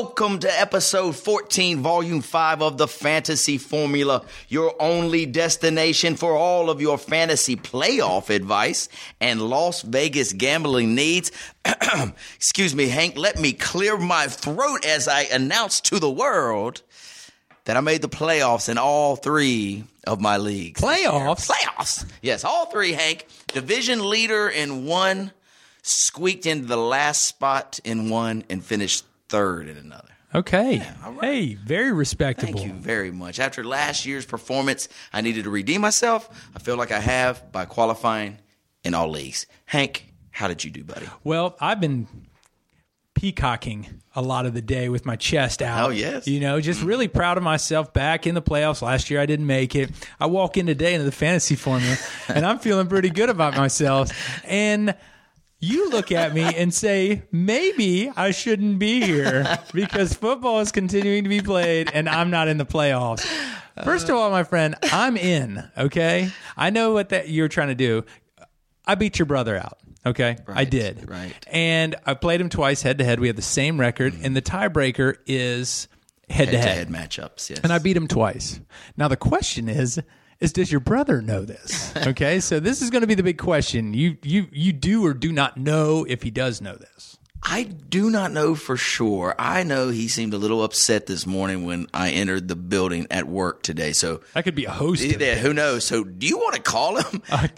Welcome to episode 14, volume 5 of the Fantasy Formula, your only destination for all of your fantasy playoff advice and Las Vegas gambling needs. Excuse me, Hank, let me clear my throat as I announce to the world that I made the playoffs in all three of my leagues. Playoffs? Playoffs. Yes, all three, Hank. Division leader in one, squeaked into the last spot in one, and finished third in another. Okay. all right. Hey, very respectable. Thank you very much. After last year's performance, I needed to redeem myself. I feel like I have by qualifying in all leagues. Hank, how did you do, buddy? Well, I've been peacocking a lot of the day with my chest out. Oh, yes. You know, just really proud of myself back in the playoffs. Last year I didn't make it. I walk in today into the fantasy formula and I'm feeling pretty good about myself. And you look at me and say, maybe I shouldn't be here because football is continuing to be played and I'm not in the playoffs. First of all, my friend, I'm in, okay? I know what that you're trying to do. I beat your brother out. Okay, I did. right. And I played him twice head to head. We have the same record, mm. and the tiebreaker is head to head. matchups, yes. And I beat him twice. Now the question is, is does your brother know this? Okay, so this is going to be the big question. You you you do or do not know if he does know this. I do not know for sure. I know he seemed a little upset this morning when I entered the building at work today. So, That could be a host. yeah, who knows? So, do you want to call him? I,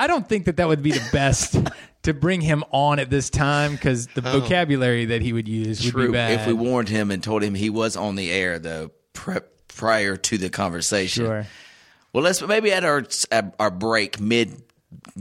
I don't think that that would be the best to bring him on at this time because the oh. vocabulary that he would use would be Oh. Bad. If we warned him and told him he was on the air, though, pre- prior to the conversation. sure. Well, let's maybe at our our break mid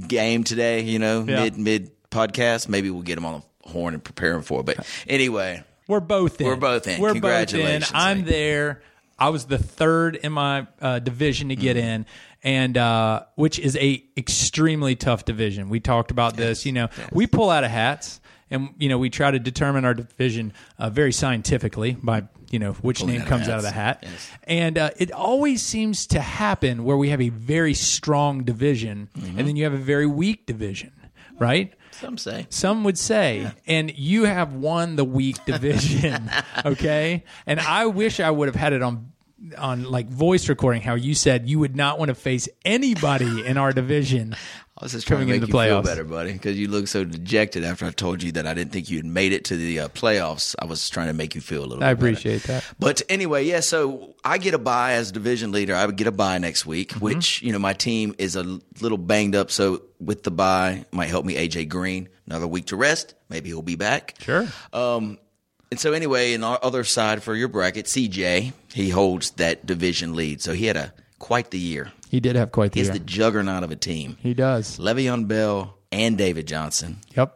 game today. You know, Yeah. mid mid podcast. Maybe we'll get him on the horn and prepare him for it. But anyway, We're both in. We're both in. We're Congratulations, both in. I'm there. I was the third in my uh, division to get Mm-hmm. in, and uh, which is a extremely tough division. We talked about this. You know, we pull out of hats, and you know we try to determine our division uh, very scientifically by you know which name out comes out of the hat, Yes. and uh, it always seems to happen where we have a very strong division, Mm-hmm. and then you have a very weak division, right? some say Some would say, and you have won the weak division, okay? And I wish I would have had it on on like voice recording how you said you would not want to face anybody in our division. I was just trying coming to make you the feel better, buddy, because you look so dejected after I told you that I didn't think you had made it to the uh, playoffs. I was trying to make you feel a little. Better. I bit better. appreciate that. But anyway, yeah. So I get a bye as division leader. I would get a bye next week, Mm-hmm. which you know my team is a little banged up. So with the bye, might help me AJ Green another week to rest. Maybe he'll be back. Sure. Um, and so anyway, in our other side for your bracket, CJ he holds that division lead. So he had a quite the year. He did have quite the He's year. the juggernaut of a team. he does. Le'Veon Bell and David Johnson. Yep.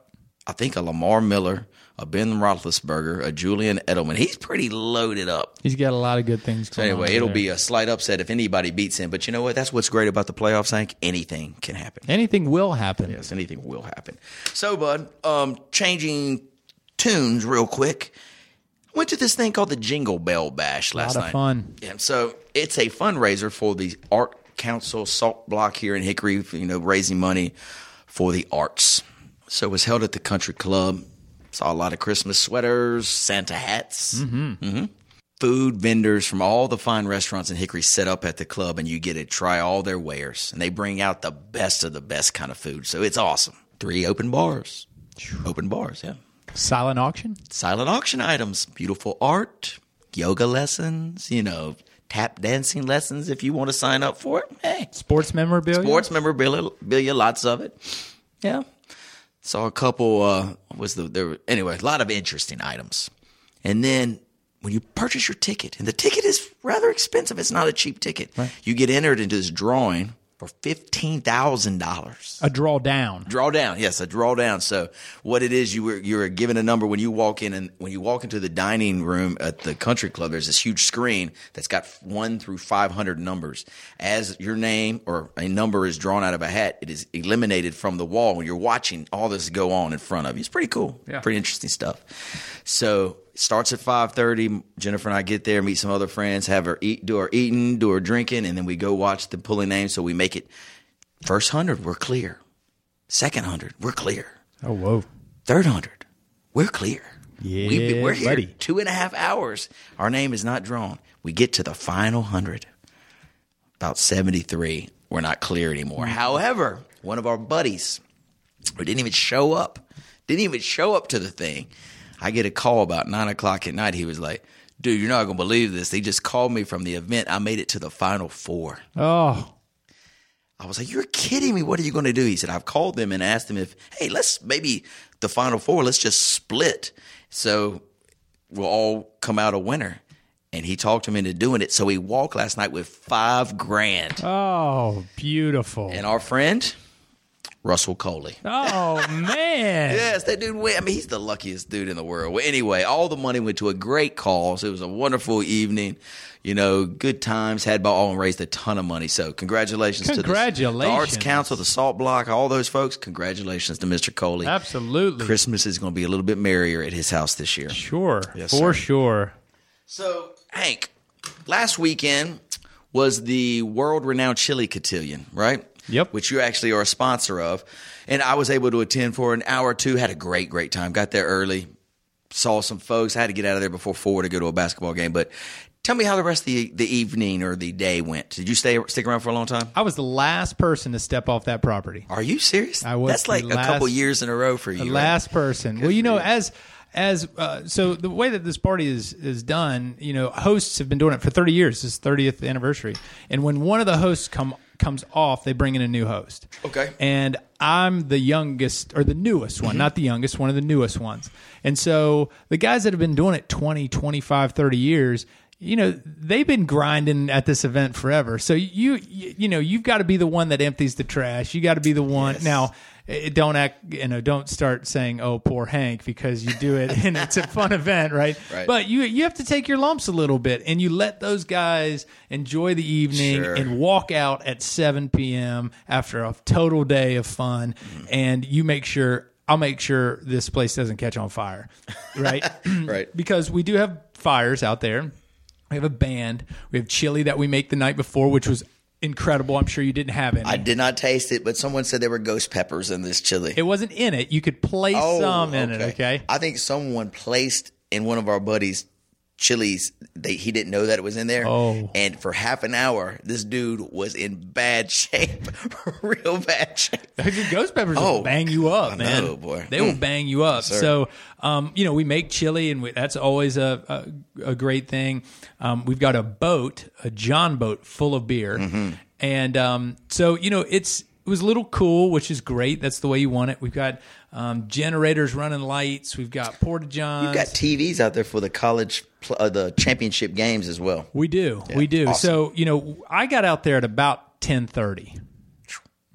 I think a Lamar Miller, a Ben Roethlisberger, a Julian Edelman. He's pretty loaded up. He's got a lot of good things So anyway, it'll there. be a slight upset if anybody beats him. But you know what? That's what's great about the playoffs, Hank. Anything can happen. anything will happen. Yes, anything will happen. So, bud, um, changing tunes real quick. Went to this thing called the Jingle Bell Bash last of night. fun. Yeah, so it's a fundraiser for the Art Council Salt Block here in Hickory. You know, raising money for the arts. So it was held at the Country Club. Saw a lot of Christmas sweaters, Santa hats. Mm-hmm. Food vendors from all the fine restaurants in Hickory set up at the club, and you get to try all their wares. And they bring out the best of the best kind of food. So it's awesome. Three open bars. Open bars, yeah. Silent auction. Silent auction items, beautiful art, yoga lessons, you know, tap dancing lessons if you want to sign up for it. Hey, Sports memorabilia. sports memorabilia, lots of it. Yeah. Saw a couple. Uh, was the there? were- Anyway, a lot of interesting items. And then when you purchase your ticket, and the ticket is rather expensive. It's not a cheap ticket. You get entered into this drawing for fifteen thousand dollars. A drawdown. Drawdown. Yes, a drawdown. So what it is, you were you were given a number when you walk in, and when you walk into the dining room at the country club, there's this huge screen that's got one through five hundred numbers. As your name or a number is drawn out of a hat, it is eliminated from the wall when you're watching all this go on in front of you. It's pretty cool, Yeah. pretty interesting stuff. So starts at five thirty. Jennifer and I get there, meet some other friends, have her eat, do our eating, do our drinking, and then we go watch the pulling names. So we make it first hundred, we're clear. Second hundred, we're clear. Oh whoa. Third hundred, we're clear. Yeah, We've been, we're here buddy. two and a half hours. Our name is not drawn. We get to the final hundred, about seventy-three. We're not clear anymore. Mm-hmm. However, one of our buddies who didn't even show up, didn't even show up to the thing. I get a call about nine o'clock at night. He was like, "Dude, you're not gonna believe this. They just called me from the event. I made it to the final four. Oh. I was like, "You're kidding me! What are you going to do?" He said, "I've called them and asked them if, hey, let's maybe the final four, let's just split, so we'll all come out a winner." And he talked him into doing it. So he walked last night with five grand. Oh, beautiful. And our friend Russell Coley. oh man. Yes, that dude went. I mean, he's the luckiest dude in the world. Well, anyway, all the money went to a great cause. It was a wonderful evening. You know, good times had by all and raised a ton of money. So, congratulations, to the, the Arts Council, the Salt Block, all those folks. Congratulations to Mr. Coley. Absolutely. Christmas is going to be a little bit merrier at his house this year. Sure. Yes, for sir. sure. So, Hank, last weekend was the world renowned chili cotillion, right? Yep. Which you actually are a sponsor of. And I was able to attend for an hour or two, had a great, great time. Got there early, saw some folks. I had to get out of there before four to go to a basketball game. But tell me how the rest of the, the evening or the day went. Did you stay stick around for a long time? I was the last person to step off that property. Are you serious? I was That's like the a couple years in a row for you. The right? last person. well, you know, you. as as uh, so the way that this party is is done, you know, hosts have been doing it for 30 years. This 30th anniversary, and when one of the hosts come comes off, they bring in a new host. Okay. And I'm the youngest or the newest Mm-hmm. one, not the youngest, one of the newest ones. And so the guys that have been doing it 20, 25, 30 years, you know, they've been grinding at this event forever. So you you, you know, you've got to be the one that empties the trash. You got to be the one. Now, eh, don't act, you know, don't start saying, "Oh, poor Hank," because you do it and it's a fun event, right? Right. But you you have to take your lumps a little bit, and you let those guys enjoy the evening Sure. and walk out at 7 p.m. after a total day of fun, Mm-hmm. and you make sure. I'll make sure this place doesn't catch on fire, right? Right. Because we do have fires out there. We have a band. We have chili that we make the night before, which was incredible. I'm sure you didn't have any. I did not taste it, but someone said there were ghost peppers in this chili. it wasn't in it. You could place oh, some in it. Okay. I think someone placed in one of our buddies' chilies. They, he didn't know that it was in there. Oh. And for half an hour, this dude was in bad shape, real bad shape. Ghost peppers Oh, will bang you up, I man. know, boy. They will Mm. bang you up. so, um, you know, we make chili, and we, that's always a, a, a great thing. Um, we've got a boat, a John boat full of beer, Mm-hmm. and um, so you know, it's it was a little cool, which is great. That's the way you want it. We've got um, generators running lights. We've got porta johns. You've got TVs out there for the college, pl- uh, the championship games as well. We do. we do. awesome. So, you know, I got out there at about 1030.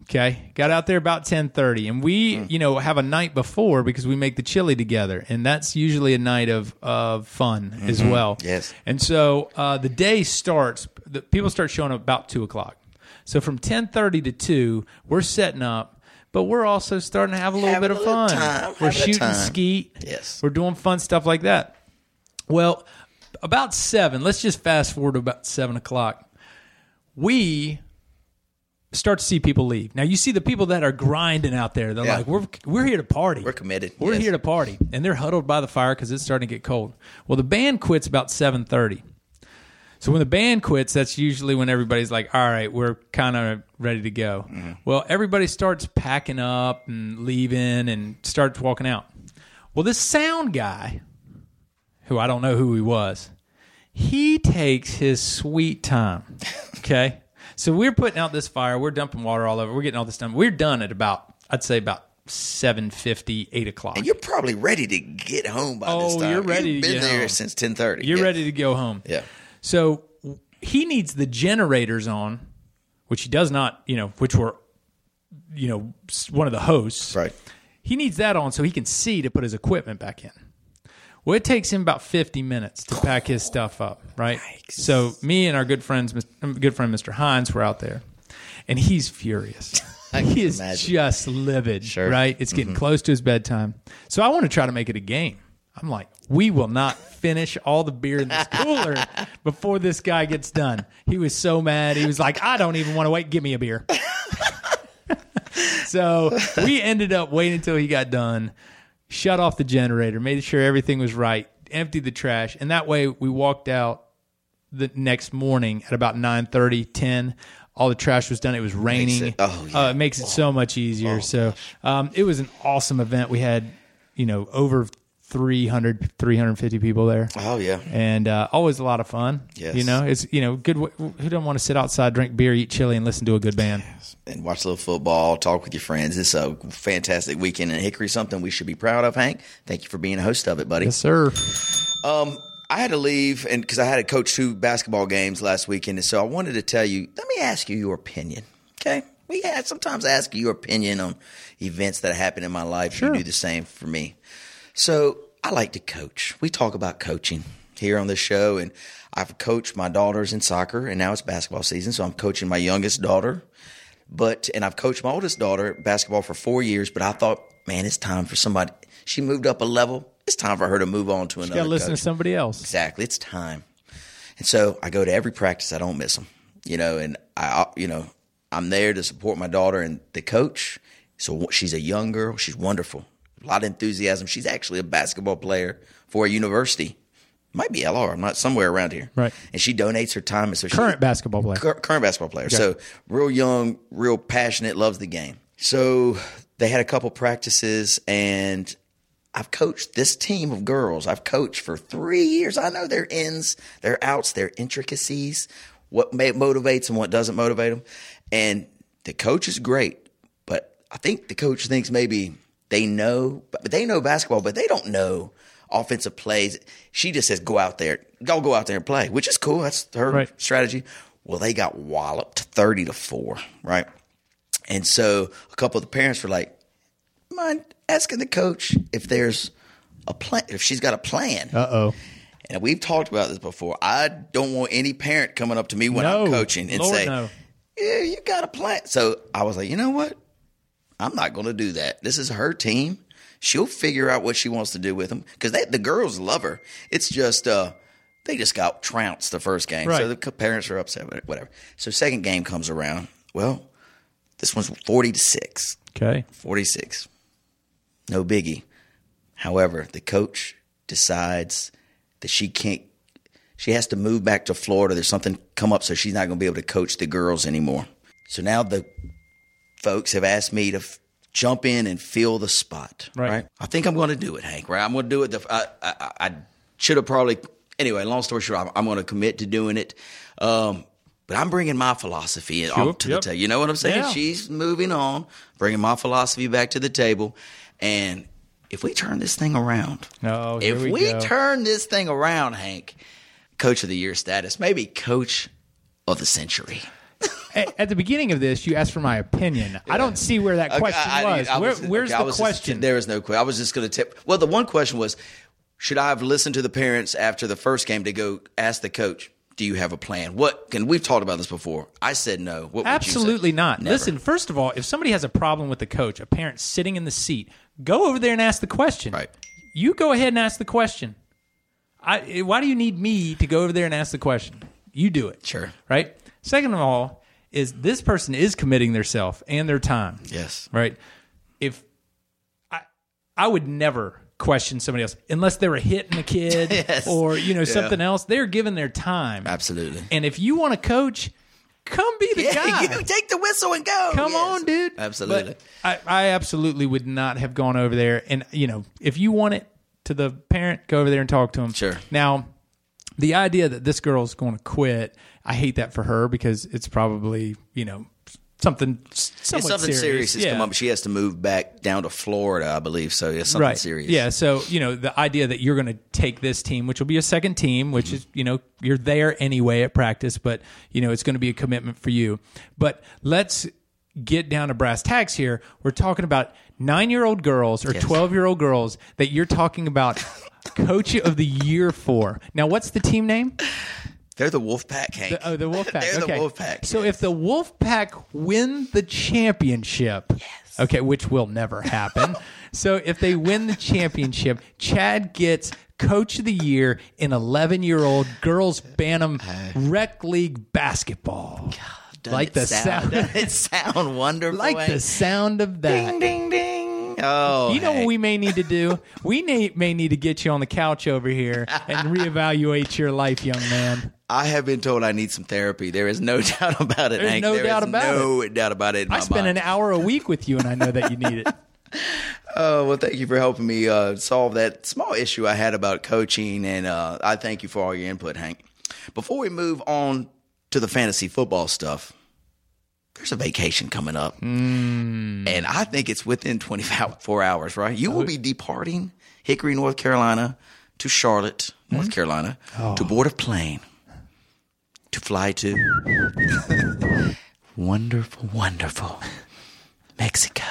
Okay. Got out there about 1030 and we, Hmm. you know, have a night before because we make the chili together and that's usually a night of, of fun as well. Mm-hmm. Yes. And so, uh, the day starts, the people start showing up about two o'clock. So from 1030 to two, we're setting up, but we're also starting to have a little Having bit of little fun. time, We're shooting skeet. Yes. We're doing fun stuff like that. Well, about seven, let's just fast forward to about seven o'clock. We start to see people leave. Now you see the people that are grinding out there. They're Yeah. like, "We're we're here to party. We're committed. We're Yes. here to party," and they're huddled by the fire because it's starting to get cold. Well, the band quits about seven thirty. So when the band quits, that's usually when everybody's like, "All right, we're kind of ready to go." Mm-hmm. Well, everybody starts packing up and leaving and starts walking out. Well, this sound guy, who I don't know who he was, he takes his sweet time. Okay, so we're putting out this fire, we're dumping water all over, we're getting all this done. We're done at about, I'd say about. 7.50 8 o'clock And you're probably ready to get home by this Oh, time. you're ready You've to been get there home. since ten thirty. You're ready to go home. Yeah. So he needs the generators on, which he does not, you know, which were, you know, one of the hosts. Right. He needs that on so he can see to put his equipment back in. Well, it takes him about 50 minutes to pack his stuff up, right? So me and our good friends, um, good friend Mr. Hines, were out there, and he's furious. he is imagine. just livid, Sure. Mm-hmm. right? It's getting close to his bedtime. So I want to try to make it a game. I'm like, we will not finish all the beer in this cooler before this guy gets done. He was so mad. He was like, I don't even want to wait. Give me a beer. so we ended up waiting until he got done, shut off the generator, made sure everything was right, emptied the trash, and that way we walked out the next morning at about 9 10 all the trash was done it was raining it- oh, yeah. Uh, it makes it so much easier so um, it was an awesome event we had you know over 300 350 people there Oh yeah. and uh, always a lot of fun Yes. you know it's you know good who don't want to sit outside drink beer eat chili and listen to a good band and watch a little football, talk with your friends. It's a fantastic weekend in Hickory, something we should be proud of, Hank. Thank you for being a host of it, buddy. yes sir I had to leave, and because I had to coach two basketball games last weekend, and so I wanted to tell you. Let me ask you your opinion, okay? We had sometimes ask you your opinion on events that happen in my life. Sure. You do the same for me. So I like to coach. We talk about coaching here on this show, and I've coached my daughters in soccer, and now it's basketball season, so I'm coaching my youngest daughter. But and I've coached my oldest daughter basketball for four years. But I thought, man, it's time for somebody. She moved up a level. It's time for her to move on to you another. gotta listen coach. to somebody else Exactly. It's time. And so I go to every practice. I don't miss them, you know, and I, you know, I'm there to support my daughter and the coach. So she's a young girl. She's wonderful. A lot of enthusiasm. She's actually a basketball player for a university. Might be LR. I'm not somewhere around here. Right. And she donates her time. And so she, current basketball player cur- current basketball player. So real young, real passionate, loves the game. So they had a couple practices, and I've coached this team of girls. I've coached for three years. I know their ins, their outs, their intricacies, what motivates and what doesn't motivate them. And the coach is great, but I think the coach thinks maybe they know, but they know basketball, but they don't know offensive plays. She just says, "Go out there, go go out there and play," which is cool. That's her Right. strategy. Well, they got walloped thirty to four, right? And so a couple of the parents were like, "Mind asking the coach if there's a plan, if she's got a plan?" uh-oh And we've talked about this before. I don't want any parent coming up to me when No. I'm coaching and Lord, say, no. "Yeah, you got a plan." So I was like, "You know what? I'm not going to do that. This is her team. She'll figure out what she wants to do with them because the girls love her. It's just uh, they just got trounced the first game, so the parents are upset. Whatever. So second game comes around. Well, this one's forty to six. okay 46. No biggie. However, the coach decides that she can't, she has to move back to Florida. There's something come up, so she's not going to be able to coach the girls anymore. So now the folks have asked me to f- jump in and fill the spot. Right. I think I'm going to do it, Hank. Right. I'm going to do it. The, I, I, I should have probably. Anyway, long story short, I'm, I'm going to commit to doing it. Um, but I'm bringing my philosophy Sure, to yep. the table. You know what I'm saying? Yeah. She's moving on, bringing my philosophy back to the table. And if we turn this thing around, Oh, if we we, turn this thing around, Hank, coach of the year status, maybe coach of the century. At, at the beginning of this, you asked for my opinion. I don't see where that Okay, question I- I- was. I Where, was- where's okay, the was just- question? there is no question. I was just going to tip. Well, the one question was, should I have listened to the parents after the first game to go ask the coach? Do you have a plan? What? And we've talked about this before. I said no. What would you say? Absolutely not. Never. Listen, first of all, if somebody has a problem with the coach, a parent sitting in the seat, go over there and ask the question. Right. You go ahead and ask the question. I, why do you need me to go over there and ask the question? You do it. Sure. Right? Second of all, is this person is committing their self and their time. Yes. Right? If I I would never question somebody else unless they were hitting a kid Yes. or you know Yeah. something else. They're giving their time. Absolutely. And if you want to coach, come be the Yeah, guy. you take the whistle and go. Come Yes. on, dude. Absolutely. I, I absolutely would not have gone over there. And, you know, if you want it to the parent, go over there and talk to him. Sure. Now, the idea that this girl's going to quit, I hate that for her because it's probably, you know, something something serious, has Yeah. come up. She has to move back down to Florida, I believe. So it's something right. serious. Yeah. So, you know, the idea that you're going to take this team, which will be a second team, which mm-hmm. is, you know, you're there anyway at practice, but, you know, it's going to be a commitment for you. But let's get down to brass tacks here. We're talking about nine year old girls or Yes. 12 year old girls that you're talking about coach of the year for. Now, what's the team name? They're the Wolfpack, Hank. The, oh, the Wolfpack. They're okay. the Wolfpack. So if the Wolfpack win the championship, yes. okay, which will never happen. so if they win the championship, Chad gets Coach of the Year in 11 year old girls Bantam uh, Rec League basketball. Doesn't like it the sound, sound, it sound wonderful. like the sound of that. ding ding ding. Oh, You know what we may need to do? We may, may need to get you on the couch over here and reevaluate your life, young man. I have been told I need some therapy. There is no doubt about it. There's Hank. no There doubt is about no doubt about it. I spend mind. an hour a week with you, and I know that you need it. Oh well, thank you for helping me uh, solve that small issue I had about coaching, and uh, I thank you for all your input, Hank. Before we move on to the fantasy football stuff, there's a vacation coming up, Hmm. and I think it's within 24 hours. Right? You will be departing Hickory, North Carolina, to Charlotte? North Carolina, Oh. to board a plane to fly to wonderful, wonderful Mexico.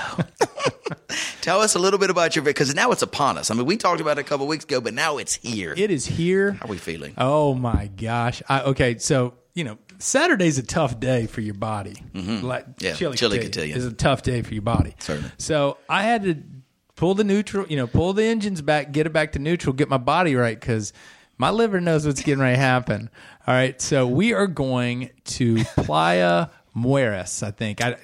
Tell us a little bit about your because now it's upon us. I mean, we talked about it a couple weeks ago, but now it's here. It is here. How are we feeling? Oh my gosh. I, okay, so you know Saturday's a tough day for your body. Like Yeah, chili, chili cotillion is a tough day for your body. Certainly. So I had to pull the neutral, you know, pull the engines back, get it back to neutral, get my body right because my liver knows what's getting ready to happen. All right, so we are going to Playa Mujeres. I think I, I,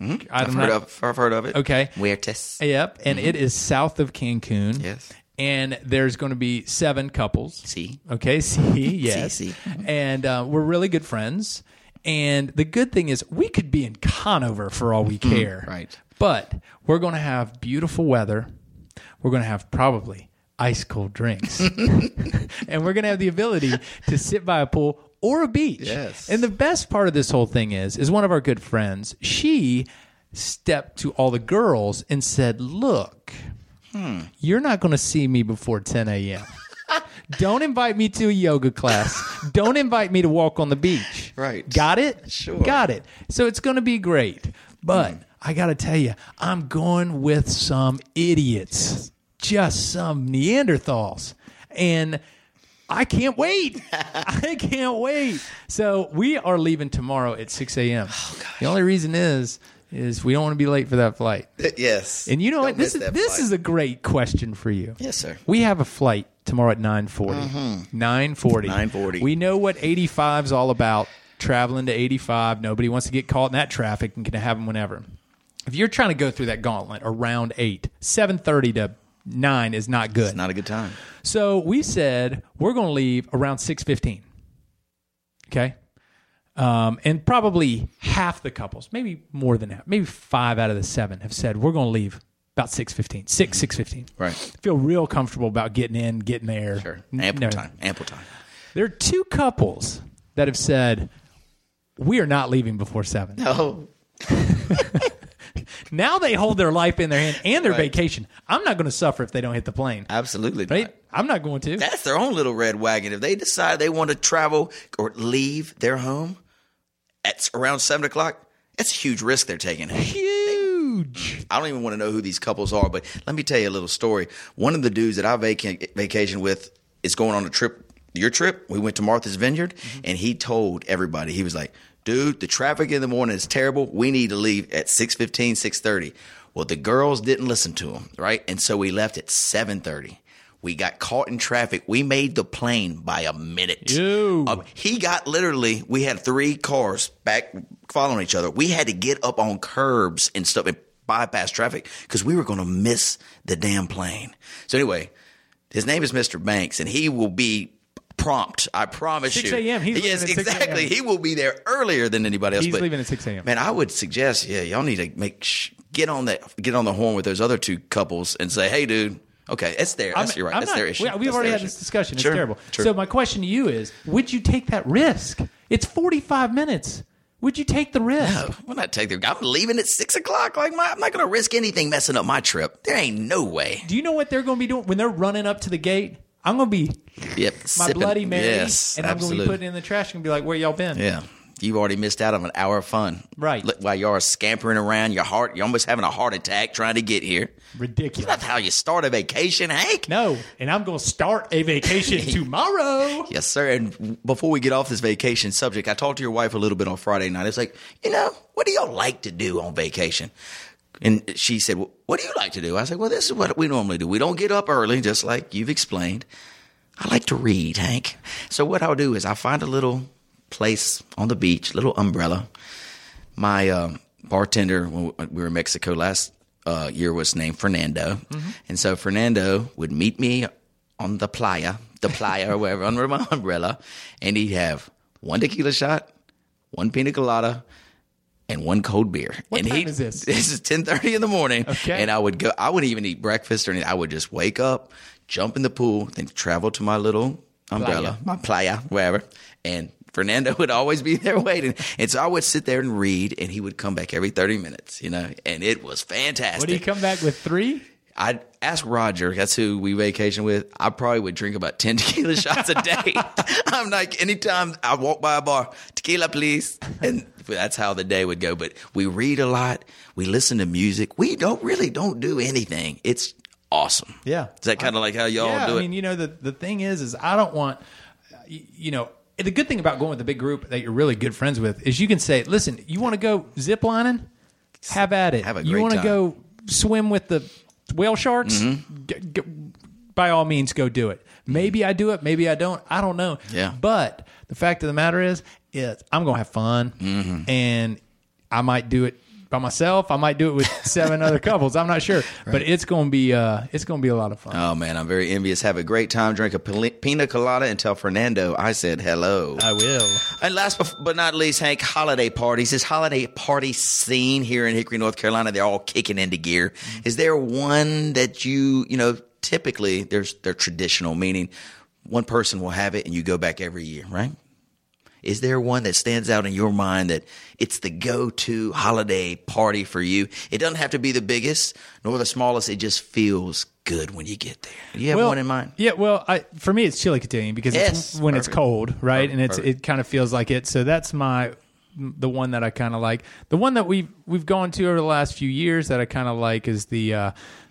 Mm-hmm. I've I'm heard of. I've heard of it. Okay. Muertes. Yep, and it is south of Cancun. Mm-hmm. Yes. And there's going to be seven couples. See. Okay, see, yes. see. And uh, we're really good friends. And the good thing is, we could be in Conover for all we care. Mm-hmm. right. But we're going to have beautiful weather. We're going to have probably ice cold drinks. and we're going to have the ability to sit by a pool or a beach. Yes. And the best part of this whole thing is, is one of our good friends, she stepped to all the girls and said, look, Hmm. you're not going to see me before 10 a.m. Don't invite me to a yoga class. Don't invite me to walk on the beach. Right. Got it? Sure. Got it. So it's going to be great. But I got to tell you, I'm going with some idiots, just some Neanderthals. And I can't wait. I can't wait. So we are leaving tomorrow at 6 a.m. the only reason is, is we don't want to be late for that flight. Yes. And you know what? This is this flight. is a great question for you. Yes, sir. We have a flight tomorrow at 9:40. 9:40. 9:40. We know what 85 is all about. Traveling to 85. Nobody wants to get caught in that traffic and can have them whenever. If you're trying to go through that gauntlet around 8, 7:30 to 9 is not good. It's not a good time. So we said we're going to leave around 6:15. Okay? Um, and probably half the couples, maybe more than that, maybe 5 out of the 7 have said we're going to leave about 6:15. 6 6:15. Right. Feel real comfortable about getting in, getting there. Sure. Ample no. time. Ample time. There are two couples that have said we are not leaving before 7. Oh, Now they hold their life in their hand and their Right. vacation. I'm not going to suffer if they don't hit the plane. absolutely. Right? I'm not going to. That's their own little red wagon. If they decide they want to travel or leave their home at around seven o'clock, that's a huge risk they're taking. Huge. I don't even want to know who these couples are, but let me tell you a little story. One of the dudes that I vaca- vacation with is going on a trip, your trip. We went to Martha's Vineyard, mm-hmm. and he told everybody, he was like, dude, the traffic in the morning is terrible. We need to leave at 6.15, 6.30. Well, the girls didn't listen to him, right? And so we left at 7.30. We got caught in traffic. We made the plane by a minute. Um, he got literally, we had three cars back following each other. We had to get up on curbs and stuff and bypass traffic because we were going to miss the damn plane. So anyway, his name is Mr. Banks, and he will be prompt. I promise 6 you. a.m. He's yes, leaving at 6 a.m. exactly. He will be there earlier than anybody else. He's but, leaving at 6 a.m. Man, I would suggest, yeah, y'all need to make sh- get on that get on the horn with those other two couples and say, hey, dude. Okay, it's there. That's I'm- you're right. I'm That's not- their issue. we- We've That's already had issue. this discussion. It's Sure, terrible. sure. So my question to you is: Would you take that risk? It's 45 minutes. Would you take the risk? No, I'm not taking. the. I'm leaving at six o'clock. Like my, I'm not going to risk anything messing up my trip. There ain't no way. Do you know what they're going to be doing when they're running up to the gate? I'm going to be Yep, my sipping. Bloody Mary, Yes, and I'm going to be putting it in the trash and be like, "Where y'all been?" Yeah. You've already missed out on an hour of fun. Right. While you're scampering around, your heart, you're almost having a heart attack trying to get here. Ridiculous. That's how you start a vacation, Hank. No, and I'm going to start a vacation tomorrow. Yes, sir. And before we get off this vacation subject, I talked to your wife a little bit on Friday night. It's like, you know, what do y'all like to do on vacation? And she said, well, What do you like to do? I said, Well, this is what we normally do. We don't get up early, just like you've explained. I like to read, Hank. So what I'll do is I'll find a little place on the beach, little umbrella. My uh, bartender when we were in Mexico last uh, year was named Fernando, and so Fernando would meet me on the playa, the playa or wherever under my umbrella, and he'd have one tequila shot, one pina colada, and one cold beer. What and time he- is this? This is ten thirty in the morning. Okay. And I would go. I wouldn't even eat breakfast or anything. I would just wake up, jump in the pool, then travel to my little umbrella, my playa, wherever. And Fernando would always be there waiting. And so I would sit there and read, and he would come back every thirty minutes. You know, and it was fantastic. What he come back with three? I'd ask Roger, that's who we vacation with. I probably would drink about 10 tequila shots a day. I'm like, anytime I walk by a bar, tequila, please. And that's how the day would go. But we read a lot. We listen to music. We don't really don't do anything. It's awesome. Yeah. Is that kind of like how y'all yeah, do it? I mean, you know, the the thing is, is I don't want, you know, the good thing about going with a big group that you're really good friends with is you can say, listen, you want to go zip lining, have at it. Have a you want to. Mm-hmm. go swim with the whale sharks? G- g- by all means, go do it. Maybe I do it, maybe I don't. I don't know. Yeah. But the fact of the matter is, is I'm gonna have fun, Mm-hmm. and I might do it by myself. I might do it with seven other couples. I'm not sure, but it's gonna be uh, it's gonna be a lot of fun. oh, man, I'm very envious. Have a great time. Drink a pina colada and tell Fernando I said hello. I will. And last but not least, Hank, holiday parties. This holiday party scene here in Hickory, North Carolina, they're all kicking into gear. Is there one that you, you know, typically there's they're traditional, meaning one person will have it and you go back every year, right? Is there one that stands out in your mind that it's the go-to holiday party for you? It doesn't have to be the biggest nor the smallest. It just feels good when you get there. Do you have one in mind? Yeah, well, I, for me, it's chili cotillion because it's Yes, when it's cold, right? Perfect, and it's perfect. it kind of feels like it. So that's my the one that I kind of like. The one that we've we've gone to over the last few years that I kind of like is the uh,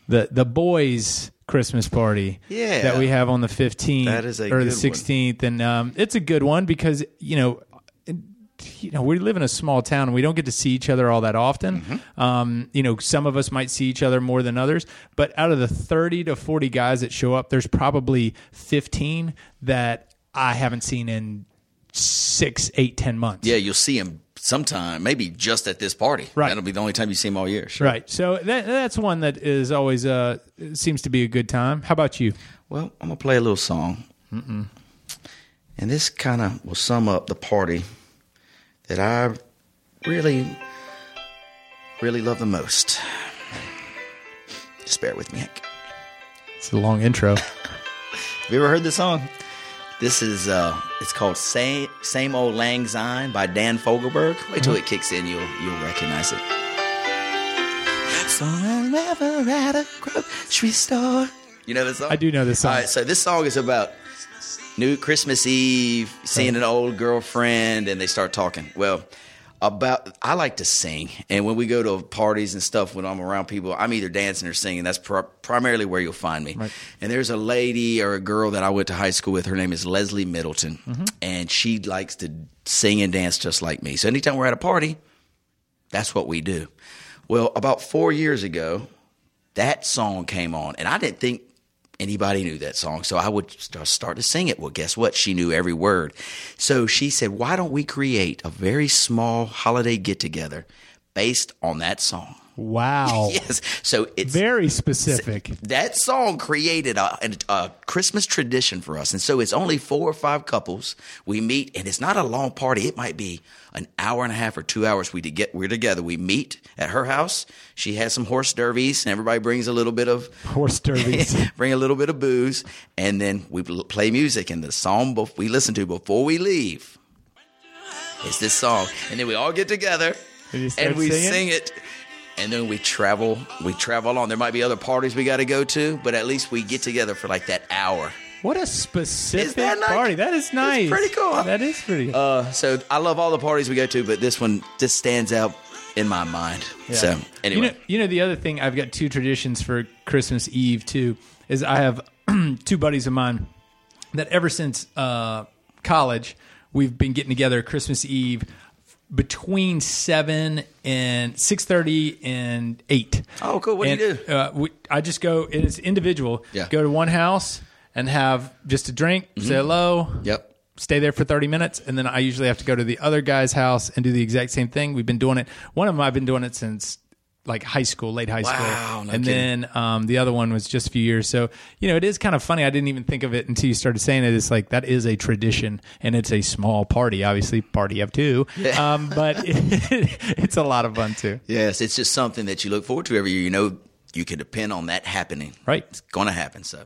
the the boys. Christmas party Yeah. that we have on the 15th That is a or the good one. 16th and um, it's a good one because you know you know, we live in a small town and we don't get to see each other all that often. Mm-hmm. Um, you know, some of us might see each other more than others, but out of the 30 to 40 guys that show up, there's probably 15 that I haven't seen in six, eight, ten months. Yeah, you'll see him sometime, maybe just at this party. Right. That'll be the only time you see him all year. Sure. Right. So that, that's one that is always, uh, seems to be a good time. How about you? Well, I'm gonna play a little song, and this kind of will sum up the party that I really, really love the most. Just bear with me, Hank. It's a long intro. Have you ever heard this song? This is uh, it's called "Same Same Old Lang Syne" by Dan Fogelberg. Wait till it kicks in, you'll you'll recognize it. Forever at a grocery store. You know this song? I do know this song. All right, so this song is about New Christmas Eve, seeing an old girlfriend, and they start talking. Well, about I like to sing, and when we go to parties and stuff, when I'm around people, I'm either dancing or singing. That's pr- primarily where you'll find me. Right. And there's a lady or a girl that I went to high school with. Her name is Leslie Middleton, Mm-hmm. and she likes to sing and dance just like me. So anytime we're at a party, that's what we do. Well, about four years ago, that song came on, and I didn't think anybody knew that song. So I would start to sing it. Well, guess what? She knew every word. So she said, Why don't we create a very small holiday get together based on that song. Wow. Yes. So it's Very specific. that song created a, a, Christmas tradition for us. And so it's only four or five couples. We meet, and it's not a long party. It might be an hour and a half or two hours. We to get we're together. We meet at her house. She has some horse derbies, and everybody brings a little bit of Horse derbies. bring a little bit of booze, and then we play music. And the song we listen to before we leave is this song, and then we all get together And and we singing? sing it. And then we travel, we travel on. There might be other parties we got to go to, but at least we get together for like that hour. What a specific that party. That is nice. pretty cool. That is pretty. Uh, so I love all the parties we go to, but this one just stands out in my mind. So anyway, You know, you know the other thing I've got two traditions for Christmas Eve too is I have two buddies of mine that ever since uh, college we've been getting together Christmas Eve between seven and six thirty and eight. Oh, cool. What do you do? Uh, we, I just go. and It's individual. Yeah. Mm-hmm. Go to one house and have just a drink. Say hello yep. stay there for 30 minutes and then i usually have to go to the other guy's house and do the exact same thing we've been doing it one of them i've been doing it since like high school late high Wow, school no and kidding. then um, the other one was just a few years so you know it is kind of funny i didn't even think of it until you started saying it it's like that is a tradition and it's a small party obviously party of two um, but it's a lot of fun too Yes, it's just something that you look forward to every year. You know, you can depend on that happening. Right. It's going to happen. So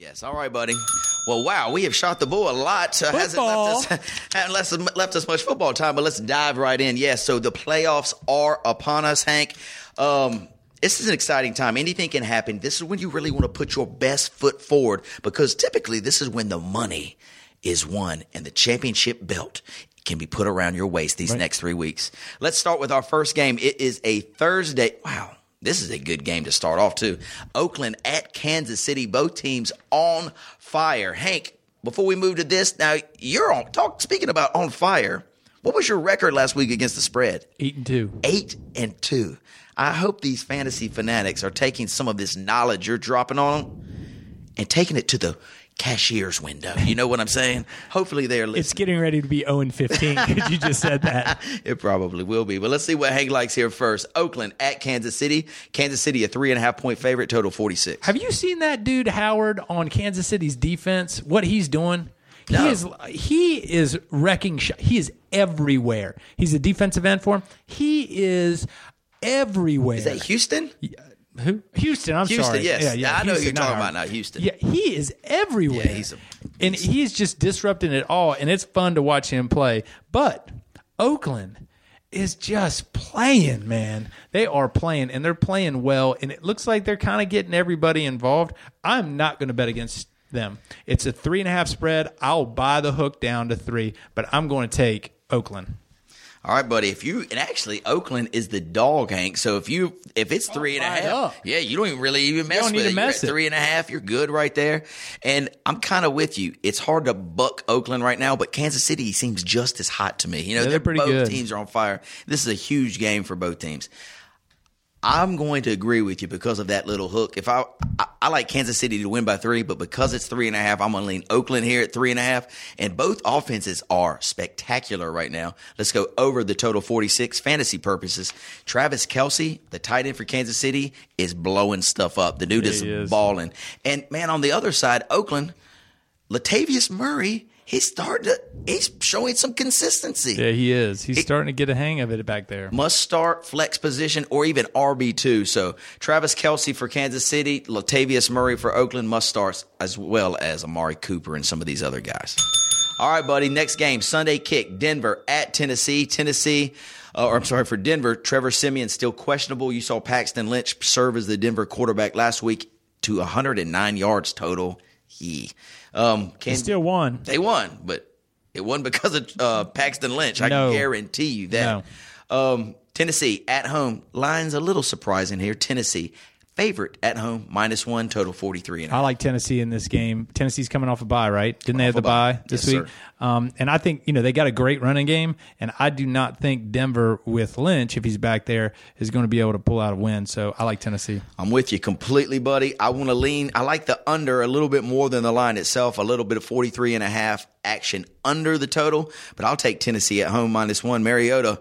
Yes, all right, buddy. Well, wow, we have shot the bull a lot. Uh, hasn't left us hasn't left us, left us much football time, but let's dive right in. Yes, so the playoffs are upon us, Hank. Um, this is an exciting time. Anything can happen. This is when you really want to put your best foot forward because typically this is when the money is won and the championship belt can be put around your waist these next three weeks. Let's start with our first game. It is a Thursday. Wow. This is a good game to start off too. Oakland at Kansas City, both teams on fire. Hank, before we move to this, now you're on talk speaking about on fire. What was your record last week against the spread? eight and two Eight and two. I hope these fantasy fanatics are taking some of this knowledge you're dropping on them and taking it to the cashier's window. You know what I'm saying? Hopefully they are listening. it's getting ready to be 0 and 15 because you just said that It probably will be. But let's see what Hank likes here first. Oakland at Kansas City. Kansas City, a three and a half point favorite, total 46. Have you seen that dude Howard on Kansas City's defense? What he's doing? No. He is he is wrecking. Sh- he is everywhere. He's a defensive end for him. He is everywhere. Is that Houston? Who? Houston. I'm Houston, sorry. yes. Yeah, yeah. I know who you're talking about now, Houston. Yeah, he is everywhere. Yeah, he's a and he's just disrupting it all, and it's fun to watch him play. But Oakland is just playing, man. They are playing, and they're playing well, and it looks like they're kind of getting everybody involved. I'm not going to bet against them. It's a three and a half spread. I'll buy the hook down to three, but I'm going to take Oakland. All right, buddy. If you and actually Oakland is the dog, Hank. So if you if it's oh, three and a half, up. yeah, you don't even really even mess with need it. mess it. three and a half. You're good right there. And I'm kind of with you. It's hard to buck Oakland right now, but Kansas City seems just as hot to me. You know, Yeah, they're pretty both good. teams are on fire. This is a huge game for both teams. I'm going to agree with you because of that little hook. If I, I I like Kansas City to win by three, but because it's three and a half, I'm going to lean Oakland here at three and a half. And both offenses are spectacular right now. Let's go over the total 46 fantasy purposes. Travis Kelce, the tight end for Kansas City, is blowing stuff up. The dude is, is. balling. And man, on the other side, Oakland, Latavius Murray, he's starting to, he's showing some consistency Yeah, he is. He's starting to get a hang of it back there. must start flex position or even RB2. So Travis Kelce for Kansas City, Latavius Murray for Oakland must starts as well as Amari Cooper and some of these other guys. All right, buddy. Next game, Sunday kick, Denver at Tennessee. Tennessee, uh, or I'm sorry, for Denver, Trevor Siemian still questionable. You saw Paxton Lynch serve as the Denver quarterback last week to 109 yards total. He um, can, they Still won. they won, but it wasn't because of uh, Paxton Lynch. I No. can guarantee you that. No. Um, Tennessee at home. Line's a little surprising here. Tennessee favorite at home minus one total 43 and a I like Tennessee in this game. Tennessee's coming off a bye, right? Didn't they have the bye. bye this Yes, week? Um, and I think you know they got a great running game, and I do not think Denver with Lynch, if he's back there, is going to be able to pull out a win. So I like Tennessee. I'm with you completely, buddy. I want to lean. I like the under a little bit more than the line itself. A little bit of 43 and a half action under the total, but I'll take Tennessee at home minus one. Mariota.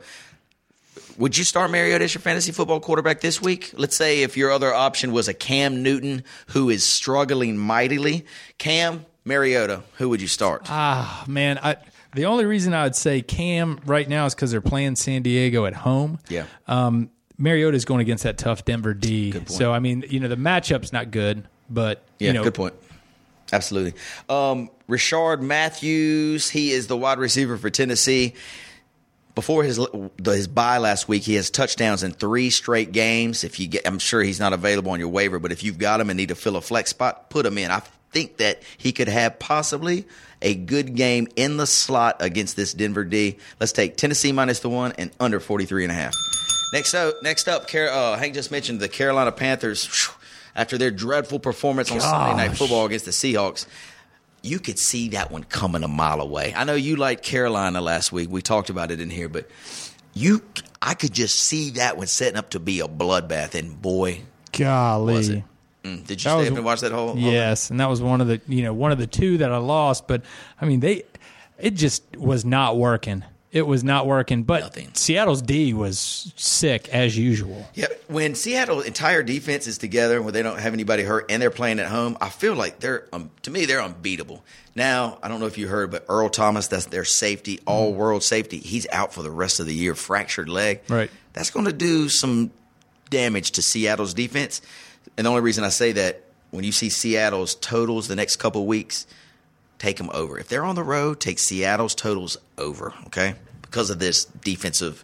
Would you start Mariota as your fantasy football quarterback this week? Let's say if your other option was a Cam Newton who is struggling mightily. Cam, Mariota, who would you start? Ah, man, I, the only reason I would say Cam right now is because they're playing San Diego at home. Yeah. Um, is going against that tough Denver D. So I mean, you know, the matchup's not good, but Yeah, you know, good point. Absolutely. Um, Rishard Matthews, he is the wide receiver for Tennessee. Before his his bye last week, he has touchdowns in three straight games. If you get, I'm sure he's not available on your waiver, but if you've got him and need to fill a flex spot, put him in. I think that he could have possibly a good game in the slot against this Denver D. Let's take Tennessee minus the one and under 43 and a half. Next up, next up, Car- uh, Hank just mentioned the Carolina Panthers. After their dreadful performance on Sunday Night Football against the Seahawks, you could see that one coming a mile away. I know you liked Carolina last week. We talked about it in here, but you, I could just see that one setting up to be a bloodbath. And boy, golly. was it? Mm, did you That stay was- up and watch that whole? whole- Yes, and that was one of the you know one of the two that I lost. But I mean, they it just was not working. It was not working. But Nothing. Seattle's D was sick as usual. Yeah, when Seattle's entire defense is together, when they don't have anybody hurt and they're playing at home, I feel like they're um, to me they're unbeatable. Now I don't know if you heard, but Earl Thomas, that's their safety, all world safety. He's out for the rest of the year, fractured leg. Right. That's going to do some damage to Seattle's defense. And the only reason I say that when you see Seattle's totals the next couple weeks, take them over. If they're on the road, take Seattle's totals over, okay? Because of this defensive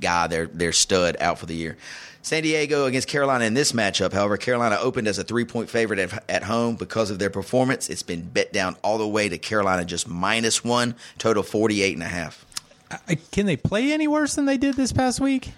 guy, their their stud out for the year. San Diego against Carolina in this matchup, however, Carolina opened as a three point favorite at, at home because of their performance. It's been bet down all the way to Carolina just minus one, total 48 and a half. I, can they play any worse than they did this past week?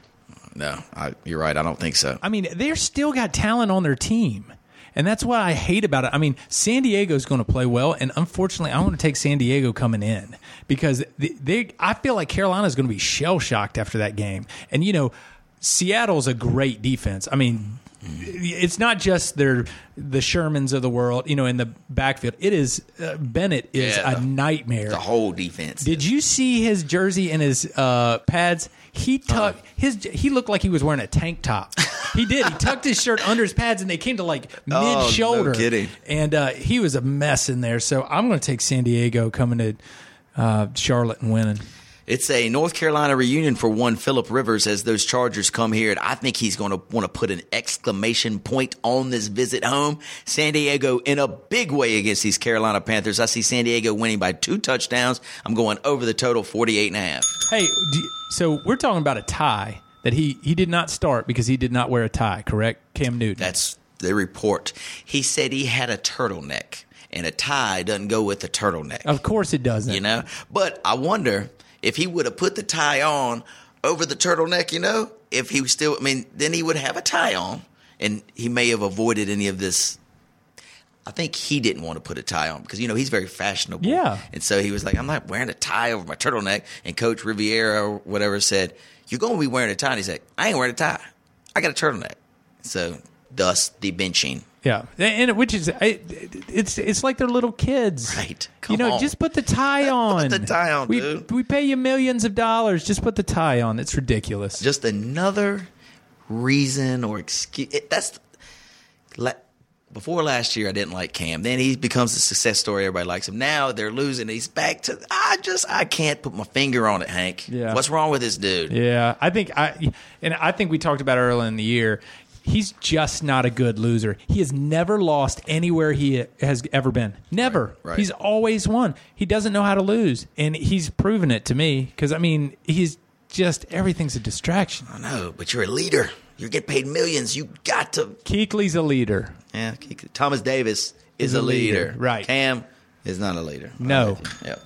No, I, you're right. I don't think so. I mean, they're still got talent on their team. And that's what I hate about it. I mean, San Diego's going to play well, and unfortunately, I want to take San Diego coming in because they, they I feel like Carolina's going to be shell shocked after that game. And you know, Seattle's a great defense. I mean, it's not just their the Shermans of the world, you know, in the backfield. It is uh, Bennett is Yeah, a nightmare. The whole defense. Did you see his jersey and his uh, pads? He tucked his. He looked like he was wearing a tank top. He did. He tucked his shirt under his pads, and they came to like Oh, mid shoulder. no kidding. And uh, he was a mess in there. So I'm going to take San Diego coming to uh, Charlotte and winning. It's a North Carolina reunion for one Philip Rivers as those Chargers come here, and I think he's going to want to put an exclamation point on this visit home. San Diego in a big way against these Carolina Panthers. I see San Diego winning by two touchdowns. I'm going over the total 48 and a half. Hey, you- so we're talking about a tie that he he did not start because he did not wear a tie. Correct, Cam Newton. That's the report. He said he had a turtleneck, and a tie doesn't go with a turtleneck. of course it doesn't. you know. But I wonder if he would have put the tie on over the turtleneck. You know, if he was still, I mean, then he would have a tie on, and he may have avoided any of this. I think he didn't want to put a tie on because you know he's very fashionable. Yeah. and so he was like, "I'm not wearing a tie over my turtleneck." And Coach Riviera or whatever said, "You're going to be wearing a tie." And he said, "I ain't wearing a tie. I got a turtleneck." So, thus the benching. Yeah, and which is it, it's it's like they're little kids, Right. you Come know, on. just put the tie on. the tie on, we, dude. We pay you millions of dollars. Just put the tie on. It's ridiculous. just another reason or excuse. It, that's la- before last year. I didn't like Cam. Then he becomes a success story. Everybody likes him. Now they're losing. He's back to. I just I can't put my finger on it, Hank. Yeah. What's wrong with this dude? yeah, I think I and I think we talked about earlier in the year. He's just not a good loser. He has never lost anywhere he has ever been. Never. right. He's always won. He doesn't know how to lose, and he's proven it to me. Because I mean, he's just everything's a distraction. I know, but you're a leader. You get paid millions. You got to. Kuechly's a leader. Yeah. Thomas Davis is, a a leader, leader. right. Cam is not a leader. No. I'm with you. Yep.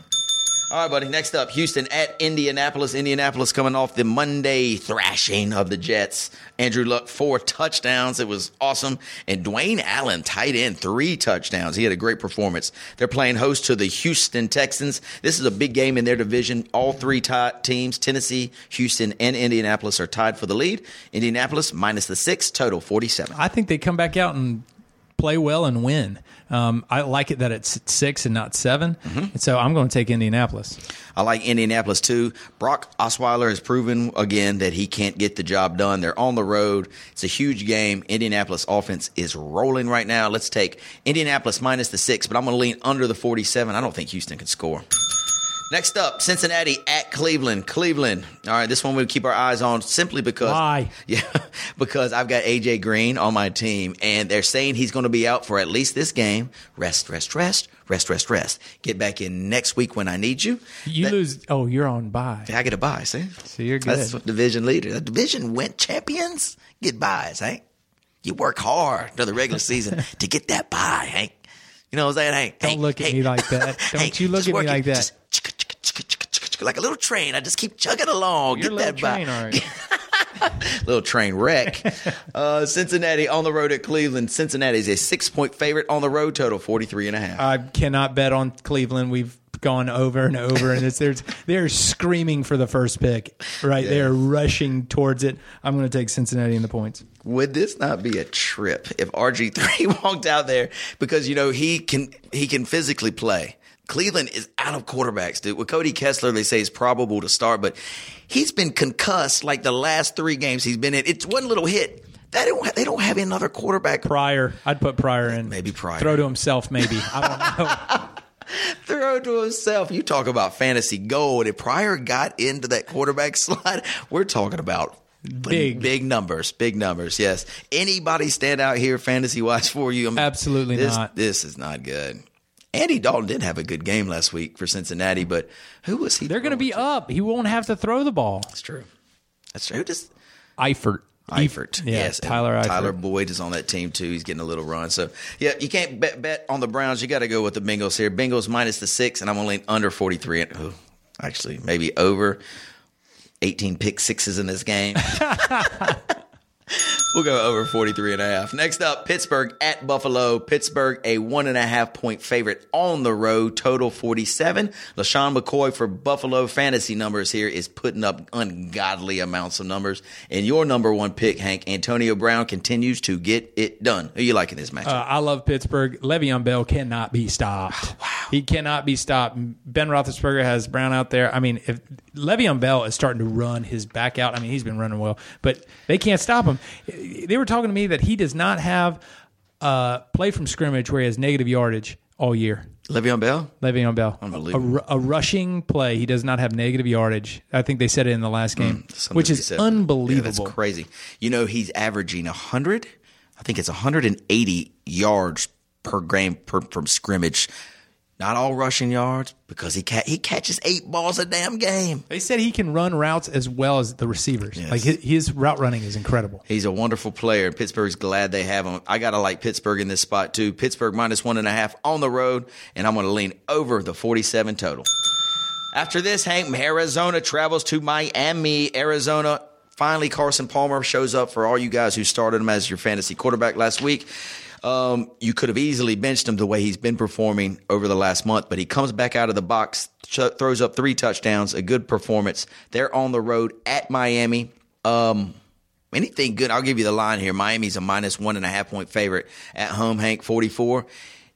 All right, buddy. Next up, Houston at Indianapolis. Indianapolis coming off the Monday thrashing of the Jets. Andrew Luck, four touchdowns. It was awesome. And Dwayne Allen, tight end, three touchdowns. He had a great performance. They're playing host to the Houston Texans. This is a big game in their division. All three teams, Tennessee, Houston, and Indianapolis, are tied for the lead. Indianapolis minus the six, total 47. I think they come back out and play well and win. Um, I like it that it's six and not 7 Mm-hmm. And so I'm going to take Indianapolis. I like Indianapolis too. Brock Osweiler has proven again that he can't get the job done. They're on the road. It's a huge game. Indianapolis offense is rolling right now. Let's take Indianapolis minus the six, but I'm going to lean under the 47. I don't think Houston can score. Next up, Cincinnati at Cleveland. Cleveland. All right, this one we'll keep our eyes on simply because Why? Yeah, because I've got AJ Green on my team, and they're saying he's going to be out for at least this game. Rest, rest, rest, rest, rest, rest. Get back in next week when I need you. You That- lose. Oh, you're on bye. I get a buy, see? So you're good. That's division leader. The division went champions get buys, Hank. You work hard during the regular season to get that buy, Hank. You know what I'm saying, Hank? Don't Hank, look at Hank. me like that. Don't you look at me like that. Just like a little train. I just keep chugging along. You're get that train, right. little train wreck. uh, Cincinnati on the road at Cleveland. Cincinnati is a six point favorite on the road total, 43 and a half. I cannot bet on Cleveland. We've gone over and over, and it's there's they're screaming for the first pick. Right, they're rushing towards it. I'm going to take Cincinnati in the points. Would this not be a trip if RG three walked out there because you know he can he can physically play. Cleveland is out of quarterbacks, dude. With Cody Kessler, they say is probable to start, but he's been concussed like the last three games he's been in. It's one little hit. They don't they don't have another quarterback. Pryor, I'd put Pryor in. Maybe Pryor. Throw to himself, maybe. I don't know. Throw to himself. You talk about fantasy gold. If Pryor got into that quarterback slot, we're talking about Big. big numbers, big numbers. Yes. Anybody stand out here fantasy wise for you? I mean, Absolutely this, not. This is not good. Andy Dalton did have a good game last week for Cincinnati, but who was he? They're going to be up. He won't have to throw the ball. That's true. That's true. Who does Eifert. Eifert? Yeah, yes, Tyler Eifert. Tyler Boyd is on that team too. He's getting a little run. So yeah, you can't bet, bet on the Browns. You got to go with the Bengals here. Bengals minus the six, and I'm only under 43. And, oh, actually, maybe over 18 pick sixes in this game. We'll go over 43 and a half. Next up, Pittsburgh at Buffalo. Pittsburgh, a one and a half point favorite on the road, total 47. LeSean McCoy for Buffalo fantasy numbers here is putting up ungodly amounts of numbers. And your number one pick, Hank, Antonio Brown, continues to get it done. Who you liking this matchup? Uh, I love Pittsburgh. Le'Veon Bell cannot be stopped. Wow, He cannot be stopped. Ben Roethlisberger has Brown out there. I mean, if Le'Veon Bell is starting to run his back out, I mean, he's been running well, but they can't stop him. They were talking to me that he does not have uh, play from scrimmage where he has negative yardage all year. Le'Veon Bell? Le'Veon Bell, Unbelievable. A, a rushing play, he does not have negative yardage. I think they said it in the last game, Something which is unbelievable. Yeah, that's crazy. You know, he's averaging 100, I think it's 180 yards per game per, from scrimmage. Not all rushing yards because he ca- he catches eight balls a damn game. They said he can run routes as well as the receivers. Yes. Like his, his route running is incredible. He's a wonderful player. And Pittsburgh's glad they have him. I gotta like Pittsburgh in this spot too. Pittsburgh minus one and a half on the road, and I'm gonna lean over the 47 total. After this, Hank, Arizona travels to Miami. Arizona. Finally, Carson Palmer shows up for all you guys who started him as your fantasy quarterback last week. Um, you could have easily benched him the way he's been performing over the last month, but he comes back out of the box, ch- throws up three touchdowns, a good performance. They're on the road at Miami. Um, anything good? I'll give you the line here. Miami's a minus one and a half point favorite at home. Hank forty four.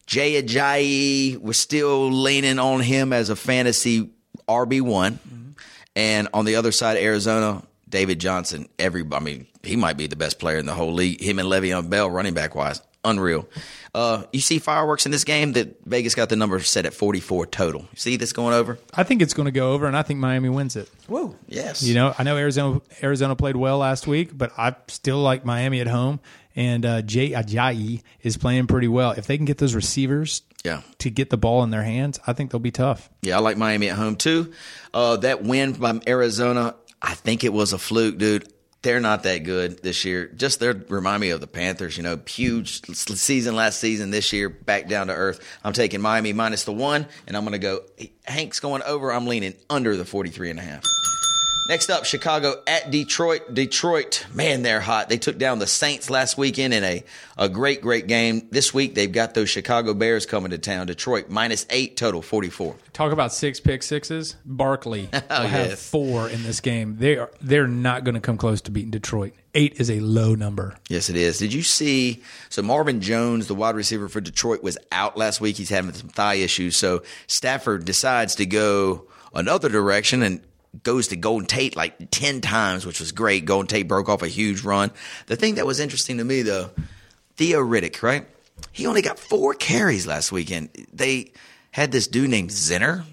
Jay Ajayi, we're still leaning on him as a fantasy RB one, and on the other side, Arizona, David Johnson. Every, I mean, he might be the best player in the whole league. Him and Le'Veon Bell, running back wise, unreal. Uh, you see fireworks in this game that Vegas got the number set at forty four total. You see this going over? I think it's going to go over, and I think Miami wins it. Whoa, yes. You know, I know Arizona Arizona played well last week, but I still like Miami at home. And uh, Jay Ajayi is playing pretty well. If they can get those receivers Yeah. to get the ball in their hands, I think they'll be tough. Yeah, I like Miami at home too. Uh, that win by Arizona, I think it was a fluke, dude. They're not that good this year. Just they remind me of the Panthers. You know, huge season last season. This year, back down to earth. I'm taking Miami minus the one, and I'm going to go. Hank's going over. I'm leaning under the 43 and a half. Next up, Chicago at Detroit. Detroit, man, they're hot. They took down the Saints last weekend in a, a great, great game. This week, they've got those Chicago Bears coming to town. Detroit minus eight total, 44. Talk about six pick sixes. Barkley oh, will have Oh, four in this game. They are they're not going to come close to beating Detroit. Eight is a low number. Yes, it is. Did you see? So Marvin Jones, the wide receiver for Detroit, was out last week. He's having some thigh issues. So Stafford decides to go another direction and goes to Golden Tate like 10 times, which was great. Golden Tate broke off a huge run. The thing that was interesting to me, though, Theo Riddick, right? He only got four carries last weekend. They had this dude named Zinner,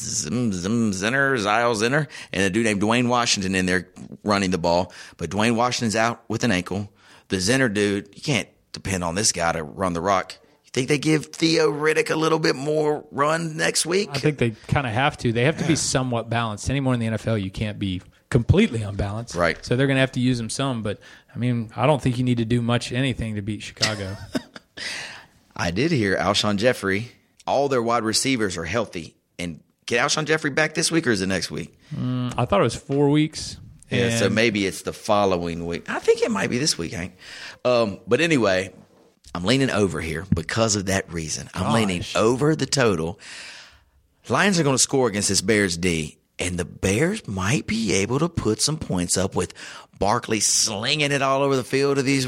Zim, Zim, Zinner, Zyle Zinner, and a dude named Dwayne Washington in there running the ball. But Dwayne Washington's out with an ankle. The Zinner dude, you can't depend on this guy to run the rock. You think they give Theo Riddick a little bit more run next week? I think they kind of have to. They have to be somewhat balanced. Anymore in the NFL, you can't be completely unbalanced. Right. So they're going to have to use them some. But I mean, I don't think you need to do much anything to beat Chicago. I did hear Alshon Jeffery. All their wide receivers are healthy. And get Alshon Jeffery back this week or is it next week? I thought it was four weeks. Yeah, so maybe it's the following week. I think it might be this week, Hank. Um, but anyway, I'm leaning over here because of that reason. I'm leaning over the total. Lions are going to score against this Bears D, and the Bears might be able to put some points up with Barkley slinging it all over the field to these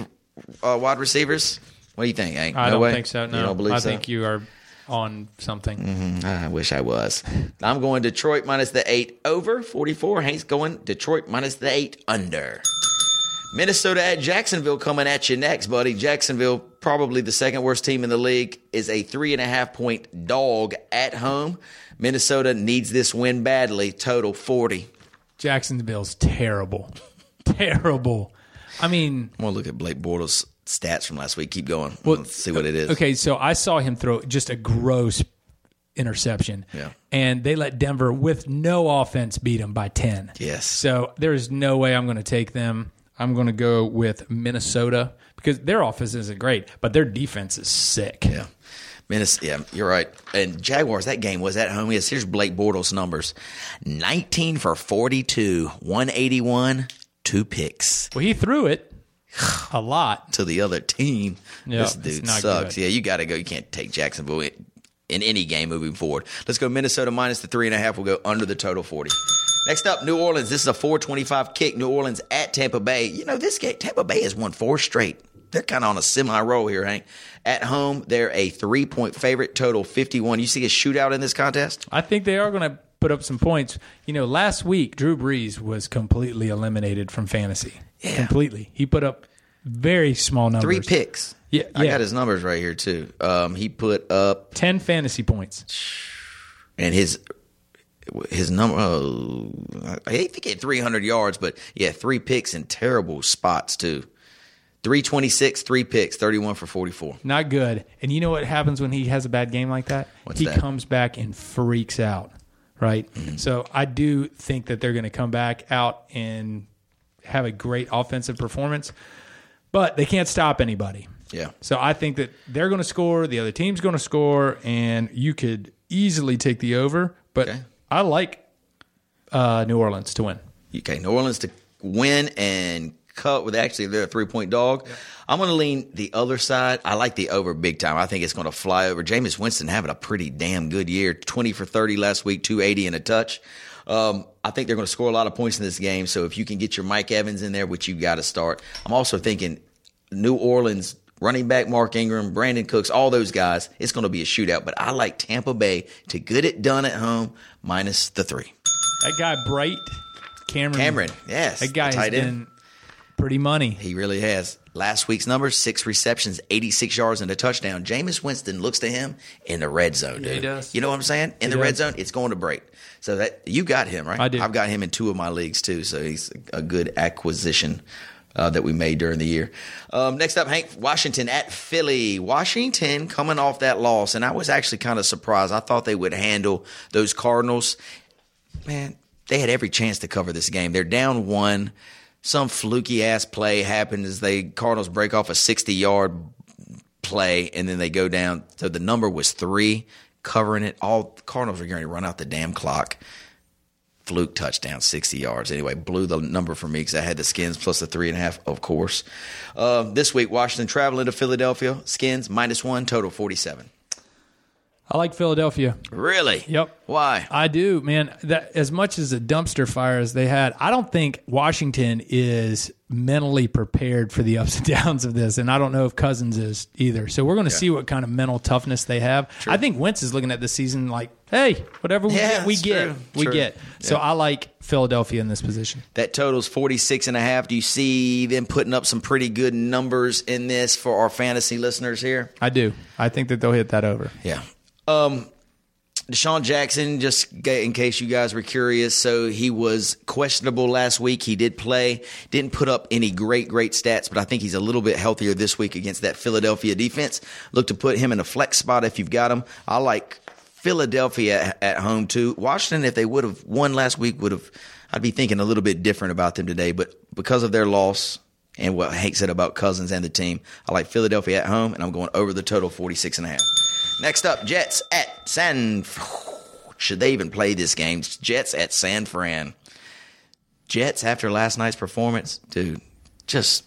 uh, wide receivers. What do you think, Hank? I No don't way? think so. No, you don't believe I so? think you are on something. I wish I was. I'm going Detroit minus the eight over 44. Hank's going Detroit minus the eight under. Minnesota at Jacksonville coming at you next, buddy. Jacksonville, probably the second worst team in the league, is a three and a half point dog at home. Minnesota needs this win badly. Total 40. Jacksonville's terrible, terrible. I mean, I'm going to look at Blake Bortles' stats from last week. Keep going. Well, Let's see what it is. Okay, so I saw him throw just a gross interception. Yeah. And they let Denver with no offense beat them by 10. Yes. So there's no way I'm going to take them. I'm going to go with Minnesota because their offense isn't great, but their defense is sick. Yeah. Minnesota, yeah, you're right. And Jaguars, that game was at home. Yes, here's Blake Bortles' numbers 19 for 42, 181, two picks. Well, he threw it a lot. to the other team. Yeah, this dude sucks. good. Yeah, you got to go. You can't take Jacksonville in, in any game moving forward. Let's go Minnesota minus the three and a half. We'll go under the total 40. Next up, New Orleans. This is a 425 kick. New Orleans at Tampa Bay. You know, this game, Tampa Bay has won four straight. They're kind of on a semi roll here, Hank. At home, they're a three point favorite, total 51. You see a shootout in this contest? I think they are going to put up some points. You know, last week, Drew Brees was completely eliminated from fantasy. Yeah. Completely. He put up very small numbers. Three picks. Yeah, I yeah. got his numbers right here, too. Um, he put up 10 fantasy points. and his his number oh, I think he had 300 yards, but yeah, three picks in terrible spots too. 326, three picks, 31 for 44. Not good. And you know what happens when he has a bad game like that? What's he that? comes back and freaks out, right? Mm-hmm. So I do think that they're going to come back out and have a great offensive performance, but they can't stop anybody. Yeah. So I think that they're going to score, the other team's going to score, and you could easily take the over. But Okay. I like uh, New Orleans to win. Okay, New Orleans to win and cut with actually they're a three point dog. I'm going to lean the other side. I like the over big time. I think it's going to fly over. Jameis Winston having a pretty damn good year 20 for 30 last week, 280 and a touch. Um, I think they're going to score a lot of points in this game. So if you can get your Mike Evans in there, which you got to start. I'm also thinking New Orleans running back Mark Ingram, Brandin Cooks, all those guys. It's going to be a shootout. But I like Tampa Bay to get it done at home minus the three. That guy, Bright Cameron. Cameron, yes, That guy the has tight end. been pretty money. He really has. Last week's numbers, six receptions, 86 yards, and a touchdown. Jameis Winston looks to him in the red zone, dude. he does. You know what I'm saying? In He the red zone, it's going to break. So that you got him, right? I do. I've got him in two of my leagues, too. So he's a good acquisition uh, that we made during the year. Um, next up, Hank, Washington at Philly. Washington coming off that loss, and I was actually kind of surprised. I thought they would handle those Cardinals. Man, they had every chance to cover this game. They're down one. some fluky ass play happened as they Cardinals break off a 60 yard play and then they go down. So the number was three, covering it. All Cardinals are going to run out the damn clock. Fluke touchdown, 60 yards. Anyway, blew the number for me because I had the Skins plus the three and a half, of course. Uh, this week, Washington traveling to Philadelphia. Skins minus one, total 47. I like Philadelphia. Really? Yep. Why? I do, man. That as much as a dumpster fire as they had, I don't think Washington is mentally prepared for the ups and downs of this, and I don't know if Cousins is either. So we're going to see what kind of mental toughness they have. I think Wentz is looking at the season like, "Hey, whatever we Yeah, get, we get, true. we True. get." So Yeah. I like Philadelphia in this position. That totals 46 and a half. Do you see them putting up some pretty good numbers in this for our fantasy listeners here? I do. I think that they'll hit that over. Yeah. Um, DeSean Jackson, just in case you guys were curious, so he was questionable last week. He did play, didn't put up any great, great stats, but I think he's a little bit healthier this week against that Philadelphia defense. Look to put him in a flex spot if you've got him. I like Philadelphia at, home too. Washington, if they would have won last week, would have. I'd be thinking a little bit different about them today, but because of their loss and what Hank said about Cousins and the team, I like Philadelphia at home, and I'm going over the total 46 and a half. Next up, Jets at San. Should they even play this game? Jets at San Fran. Jets after last night's performance, dude, just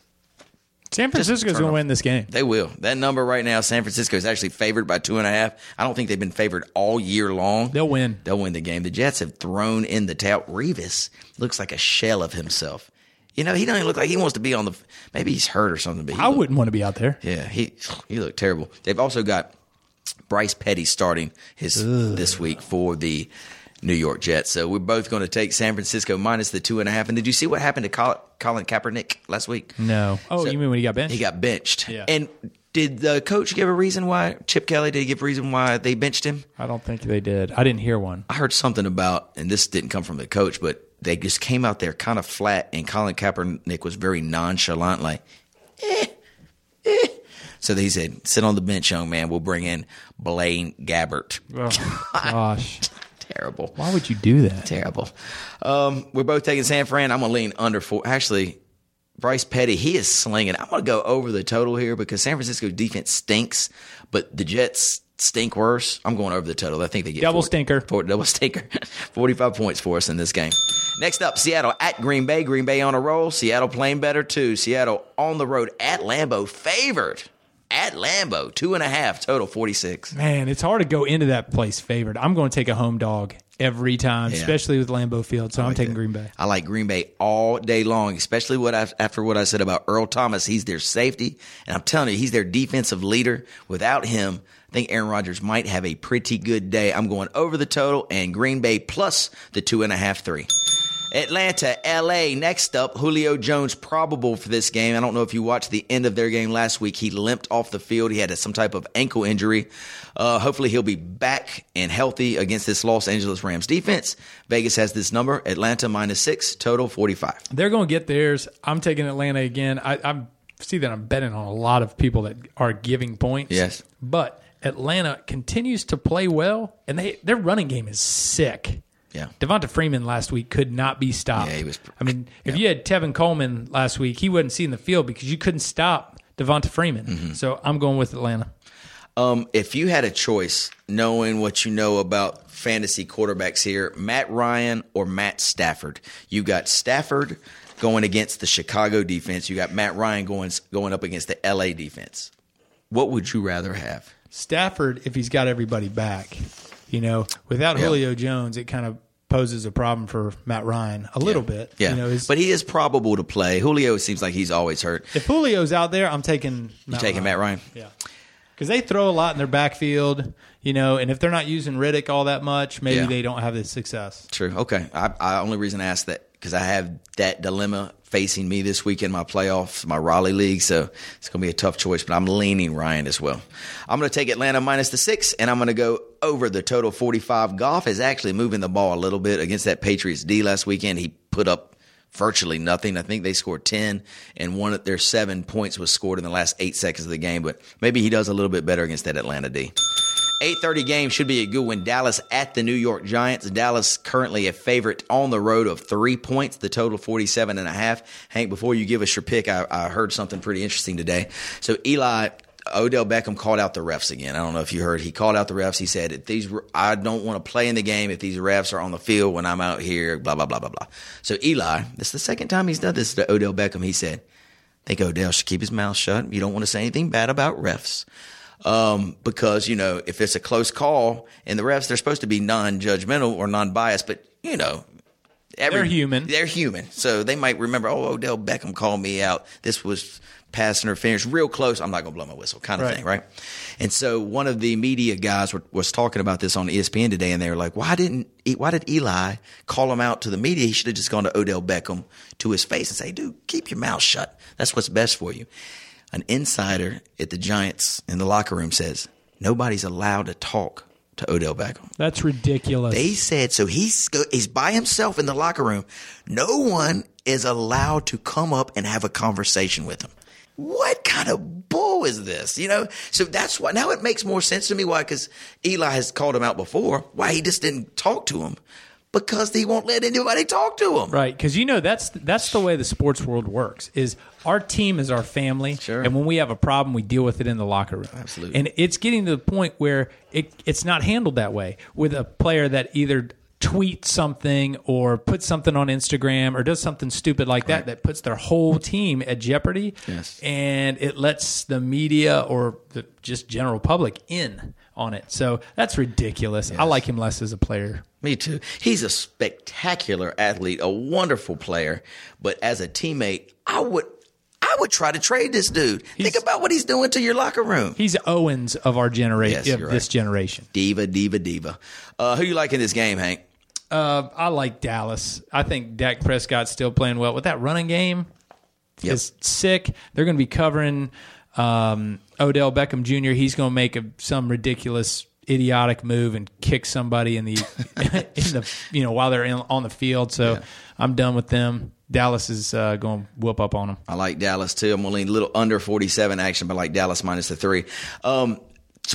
San Francisco's going to win this game. they will. That number right now, San Francisco is actually favored by two and a half. I don't think they've been favored all year long. They'll win. They'll win the game. The Jets have thrown in the towel. Revis looks like a shell of himself. You know, he even look like he wants to be on the. Maybe he's hurt or something. But he I look- wouldn't want to be out there. Yeah, he he looked terrible. They've also got Bryce Petty starting his this week for the New York Jets. So we're both going to take San Francisco minus the two and a half. And did you see what happened to Colin Kaepernick last week? No. Oh, So- you mean when he got benched? He got benched. Yeah. And did the coach give a reason why? Chip Kelly did he give a reason why they benched him? I don't think they did. I didn't hear one. I heard something about, and this didn't come from the coach, but they just came out there kind of flat, and Colin Kaepernick was very nonchalant, like, eh, eh. So he said, "Sit on the bench, young man. We'll bring in Blaine Gabbert." Oh, gosh. Terrible, Why would you do that? terrible. Um, we're both taking San Fran. I'm gonna lean under four. Actually, Bryce Petty, he is slinging. I'm gonna go over the total here because San Francisco's defense stinks, but the Jets stink worse. I'm going over the total. I think they get Double 40 stinker. for double stinker. 45 points for us in this game. Next up, Seattle at Green Bay. Green Bay on a roll. Seattle playing better too. Seattle on the road at Lambeau, favored at Lambeau, two and a half total, 46. Man, it's hard to go into that place favored. I'm going to take a home dog every time, Yeah. especially with Lambeau Field. So I'm taking Green Bay. I like Green Bay all day long, especially what I, after what I said about Earl Thomas. He's their safety, and I'm telling you, he's their defensive leader. Without him, I think Aaron Rodgers might have a pretty good day. I'm going over the total and Green Bay plus the two and a half, three. Atlanta, LA. Next up, Julio Jones probable for this game. I don't know if you watched the end of their game last week. He limped off the field. He had some type of ankle injury. Uh, hopefully, he'll be back and healthy against this Los Angeles Rams defense. Vegas has this number Atlanta minus six, total 45. They're going to get theirs. I'm taking Atlanta again. I, I see that I'm betting on a lot of people that are giving points. Yes. But Atlanta continues to play well, and they their running game is sick. Yeah. Devonta Freeman last week could not be stopped. Yeah, he was- I mean, if you had Tevin Coleman last week, he wouldn't see in the field because you couldn't stop Devonta Freeman. Mm-hmm. So I'm going with Atlanta. Um, if you had a choice, knowing what you know about fantasy quarterbacks here, Matt Ryan or Matt Stafford, you got Stafford going against the Chicago defense. You got Matt Ryan going going up against the LA defense. What would you rather have? Stafford, if he's got everybody back, you know, without Yeah. Julio Jones, it kind of poses a problem for Matt Ryan a little bit. Yeah, You know, but he is probable to play. Julio seems like he's always hurt. if Julio's out there, I'm taking Matt taking Ryan. Matt Ryan? Yeah. Because they throw a lot in their backfield, you know, and if they're not using Riddick all that much, maybe Yeah. they don't have the success. True. Okay. I, I only reason I asked that because I have that dilemma facing me this week in my playoffs, my Raleigh league. So it's going to be a tough choice, but I'm leaning Ryan as well. I'm going to take Atlanta minus the six, and I'm going to go over the total 45. Goff is actually moving the ball a little bit against that Patriots D last weekend. He put up virtually nothing. I think they scored 10, and one of their seven points was scored in the last eight seconds of the game, but maybe he does a little bit better against that Atlanta D. 8:30 game should be a good one. Dallas at the New York Giants. Dallas currently a favorite on the road of three points. The total 47 and a half. Hank, before you give us your pick, I, I heard something pretty interesting today. So Eli. Odell Beckham called out the refs again. I don't know if you heard. He called out the refs. He said, "If these, I don't want to play in the game if these refs are on the field when I'm out here." Blah blah blah blah blah. So Eli, this is the second time he's done this to Odell Beckham. He said, I think Odell should keep his mouth shut. You don't want to say anything bad about refs. Um, because, you know, if it's a close call and the refs, they're supposed to be non judgmental or non biased, but, you know, every, They're human. They're human. So they might remember, oh, Odell Beckham called me out. This was pass interference, real close. I'm not going to blow my whistle, kind of Right. thing, right? And so one of the media guys were, was talking about this on ESPN today, and they were like, "Why didn't why did Eli call him out to the media? He should have just gone to Odell Beckham to his face and say, dude, keep your mouth shut. That's what's best for you." An insider at the Giants in the locker room says nobody's allowed to talk to Odell Beckham. That's ridiculous. They said so. He's he's by himself in the locker room. No one is allowed to come up and have a conversation with him. What kind of bull is this? You know. So that's why now it makes more sense to me why because Eli has called him out before. Why he just didn't talk to him because he won't let anybody talk to him. Right, because you know that's that's the way the sports world works. Is our team is our family, Sure. and when we have a problem, we deal with it in the locker room. Absolutely. and it's getting to the point where it it's not handled that way with a player that either tweets something or puts something on Instagram or does something stupid like that that puts their whole team at jeopardy. Yes. and it lets the media or the just general public in on it. So that's ridiculous. I like him less as a player. Me too. He's a spectacular athlete, a wonderful player, but as a teammate, I would I would try to trade this dude. Think about what he's doing to your locker room. He's Owens of our generation, Yes, you're this generation. Diva, diva, diva. Uh, who you like in this game, Hank? Uh, I like Dallas. I think Dak Prescott's still playing well with that running game. Yep. Is sick. They're going to be covering um, Odell Beckham Jr. He's going to make a, some ridiculous, idiotic move and kick somebody in the in the you know while they're in, on the field. So I'm done with them. Dallas is uh, going to whoop up on them. I like Dallas too. I'm going to lean a little under 47 action, but I like Dallas minus the three. Um,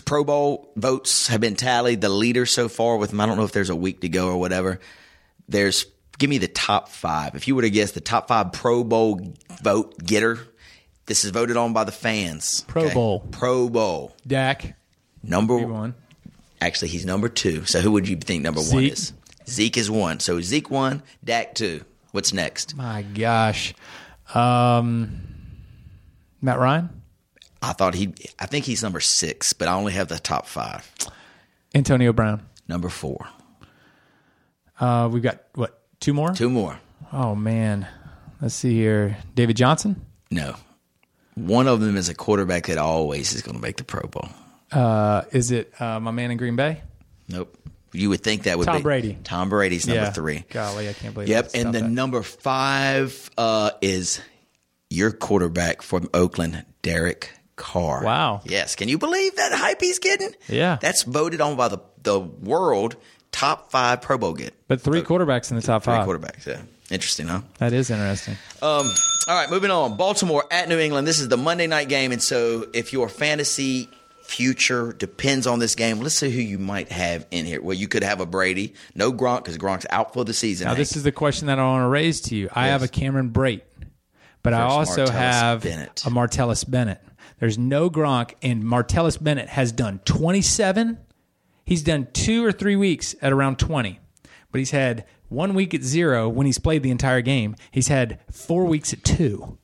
Pro Bowl votes have been tallied. The leader so far with them, I don't know if there's a week to go or whatever. There's, give me the top five. If you were to guess the top five Pro Bowl vote getter, this is voted on by the fans. Pro Bowl. Pro Bowl. Dak, Number one. Actually, he's number two. So who would you think number one is? Zeke is one. So Zeke one, Dak two. What's next? My gosh, um, Matt Ryan, I thought he. I think he's number six, but I only have the top five. Antonio Brown. Number four. Uh, we've got what two more? Two more. Oh man, let's see here. David Johnson. No. One of them is a quarterback that always is going to make the Pro Bowl. Uh, is it uh, my man in Green Bay? Nope. You would think that would Tom be Brady. Tom Brady's number yeah. three. Golly, I can't believe. It. Yep. And the that. number five uh, is your quarterback from Oakland, Derek Carr. Wow. Yes. Can you believe that hype he's getting? Yeah. That's voted on by the, the world top five Pro Bowl get. but three quarterbacks in the top Three five. quarterbacks. Yeah. Interesting, huh? That is interesting. Um, all right, moving on. Baltimore at New England. This is the Monday night game, and so if your fantasy future depends on this game, let's see who you might have in here. Well, you could have a Brady, no Gronk because Gronk's out for the season. Now, this is the question that I want to raise to you. I have a Cameron Brate, but I also Martellus have Bennett. a Martellus Bennett. There's no Gronk, and Martellus Bennett has done 27. He's done two or three weeks at around 20, but he's had one week at zero when he's played the entire game. He's had four weeks at two.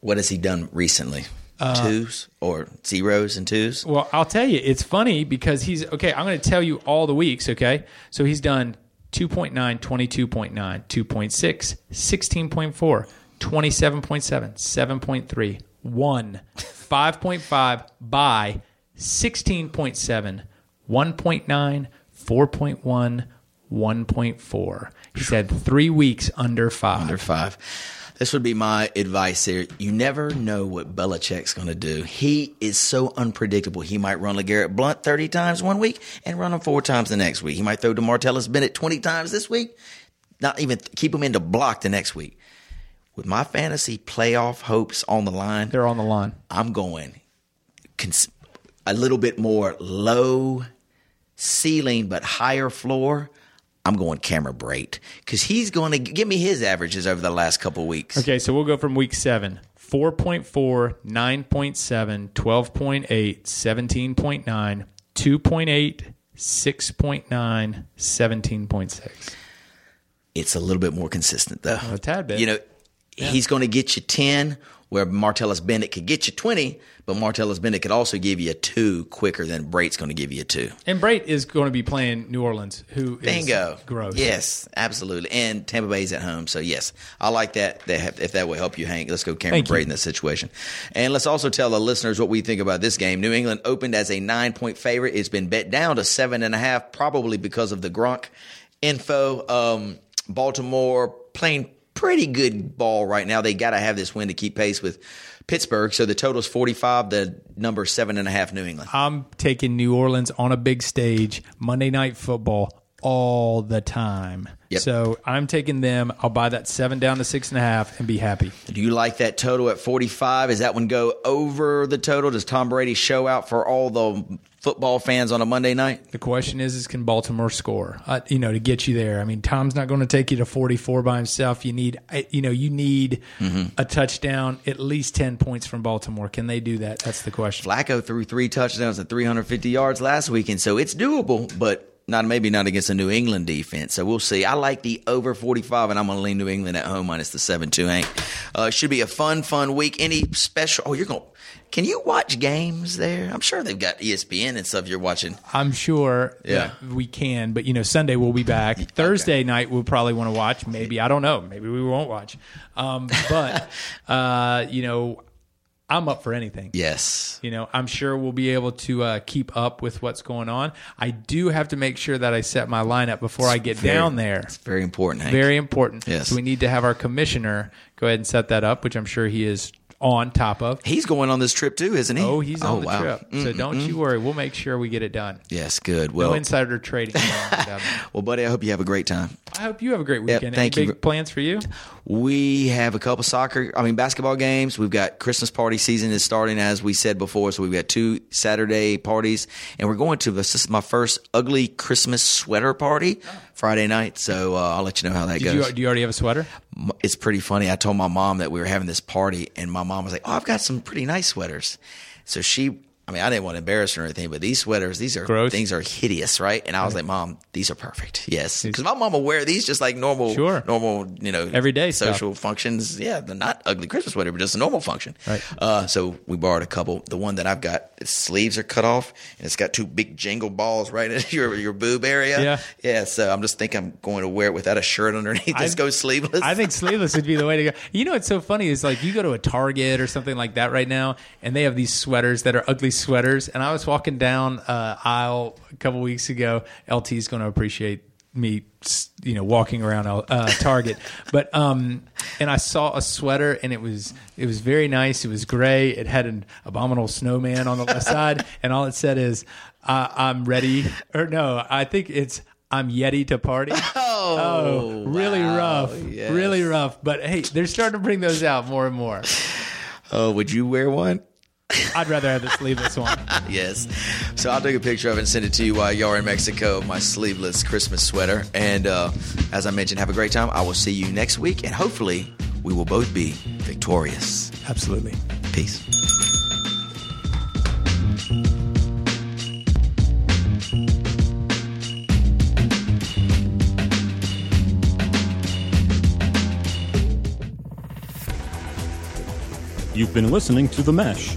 what has he done recently? Uh, twos or zeros and twos? Well, I'll tell you, it's funny because he's okay. I'm going to tell you all the weeks, okay? So he's done 2.9, 22.9, 2.6, 16.4, 27.7, 7.3, 1, 5.5, by 16.7, 1.9, 4.1, 1.4. He said three weeks under five. Under five. This would be my advice here. You never know what Belichick's going to do. He is so unpredictable. He might run LeGarrette Blunt 30 times one week and run him four times the next week. He might throw to Martellus Bennett 20 times this week, not even keep him into block the next week. With my fantasy playoff hopes on the line, They're on the line. I'm going cons- a little bit more low ceiling but higher floor, I'm going Cameron Brate because he's going to give me his averages over the last couple weeks. Okay, so we'll go from week seven 4.4, 9.7, 12.8, 17.9, 2.8, 6.9, 17.6. It's a little bit more consistent though. Oh, a tad bit. You know, he's going to get you 10 where Martellus Bennett could get you 20, but Martellus Bennett could also give you a 2 quicker than Brate's going to give you a 2. And Brate is going to be playing New Orleans, who Bingo. gross. Yes, absolutely. And Tampa Bay's at home. So, yes, I like that. That If that will help you, Hank, let's go Cameron Thank you. In this situation. And let's also tell the listeners what we think about this game. New England opened as a nine point favorite. It's been bet down to seven and a half, probably because of the Gronk info. Um, Baltimore playing pretty good ball right now. They got to have this win to keep pace with Pittsburgh. So the total is 45, the number seven and a half New England. I'm taking New Orleans on a big stage, Monday Night Football, all the time. Yep. So I'm taking them. I'll buy that seven down to six and a half and be happy. Do you like that total at 45? Is that one go over the total? Does Tom Brady show out for all the football fans on a Monday night? The question is, is can Baltimore score? Uh, you know, to get you there. I mean, Tom's not going to take you to 44 by himself. You need, you know, you need Mm-hmm. a touchdown, at least 10 points from Baltimore. Can they do that? That's the question. Flacco threw three touchdowns and 350 yards last weekend, so it's doable, but not maybe not against a New England defense. So we'll see. I like the over 45, and I'm going to lean New England at home minus the 7 2 Hank. Uh, it should be a fun, fun week. Any special? Oh, you're going to. Can you watch games there? I'm sure they've got ESPN and stuff you're watching. I'm sure Yeah. we can, but you know, Sunday we'll be back. Thursday night we'll probably want to watch. Maybe I don't know. Maybe we won't watch. Um, but uh, you know, I'm up for anything. Yes. You know, I'm sure we'll be able to uh, keep up with what's going on. I do have to make sure that I set my lineup before I get Very- down there. It's very important, Hank. Very important. Yes. So we need to have our commissioner go ahead and set that up, which I'm sure he is on top of. He's going on this trip too, isn't he? Oh, he's on oh, the wow. trip. So mm-hmm, don't you mm-hmm. worry. We'll make sure we get it done. Yes, good. Well, No insider trading. going on down there. well, buddy, I hope you have a great time. I hope you have a great Yep, weekend. thank Any you. big plans for you? We have a couple soccer, I mean basketball games. We've got Christmas party season is starting as we said before, so we've got two Saturday parties, and we're going to this is my first ugly Christmas sweater party oh. Friday night. So uh, I'll let you know how that Did goes. you, do you already have a sweater? It's pretty funny. I told my mom that we were having this party, and my mom was like, "Oh, I've got some pretty nice sweaters." So she, I mean, I didn't want to embarrass her or anything, but these sweaters, these are Gross. things are hideous, right? And I was like, "Mom, these are perfect." Yes, because my mom will wear these just like normal, Sure. normal, you know, Everyday stuff. social functions. Yeah, they're not ugly Christmas sweater, but just a normal function. Right. Uh, so we borrowed a couple. The one that I've got, its sleeves are cut off, and it's got two big jingle balls right in your your boob area. Yeah. yeah. So I'm just think I'm going to wear it without a shirt underneath. Just go sleeveless. I think sleeveless would be the way to go. You know what's so funny is like you go to a Target or something like that right now, and they have these sweaters that are ugly sweaters. And I was walking down uh, aisle a couple weeks ago. LT's going to appreciate me, you know, walking around uh, Target. but um, and I saw a sweater, and it was it was very nice. It was gray. It had an abominable snowman on the left side, and all it said is, "I'm ready." Or no, I think it's. I'm Yeti to party. Oh, really rough. yes. Really rough. But hey, they're starting to bring those out more and more. Oh, would you wear one? I'd rather have the sleeveless one. Yes. So I'll take a picture of it and send it to you while you're in Mexico. My sleeveless Christmas sweater. And uh, as I mentioned, have a great time. I will see you next week, and hopefully, we will both be victorious. Absolutely. Peace. You've been listening to The Mesh,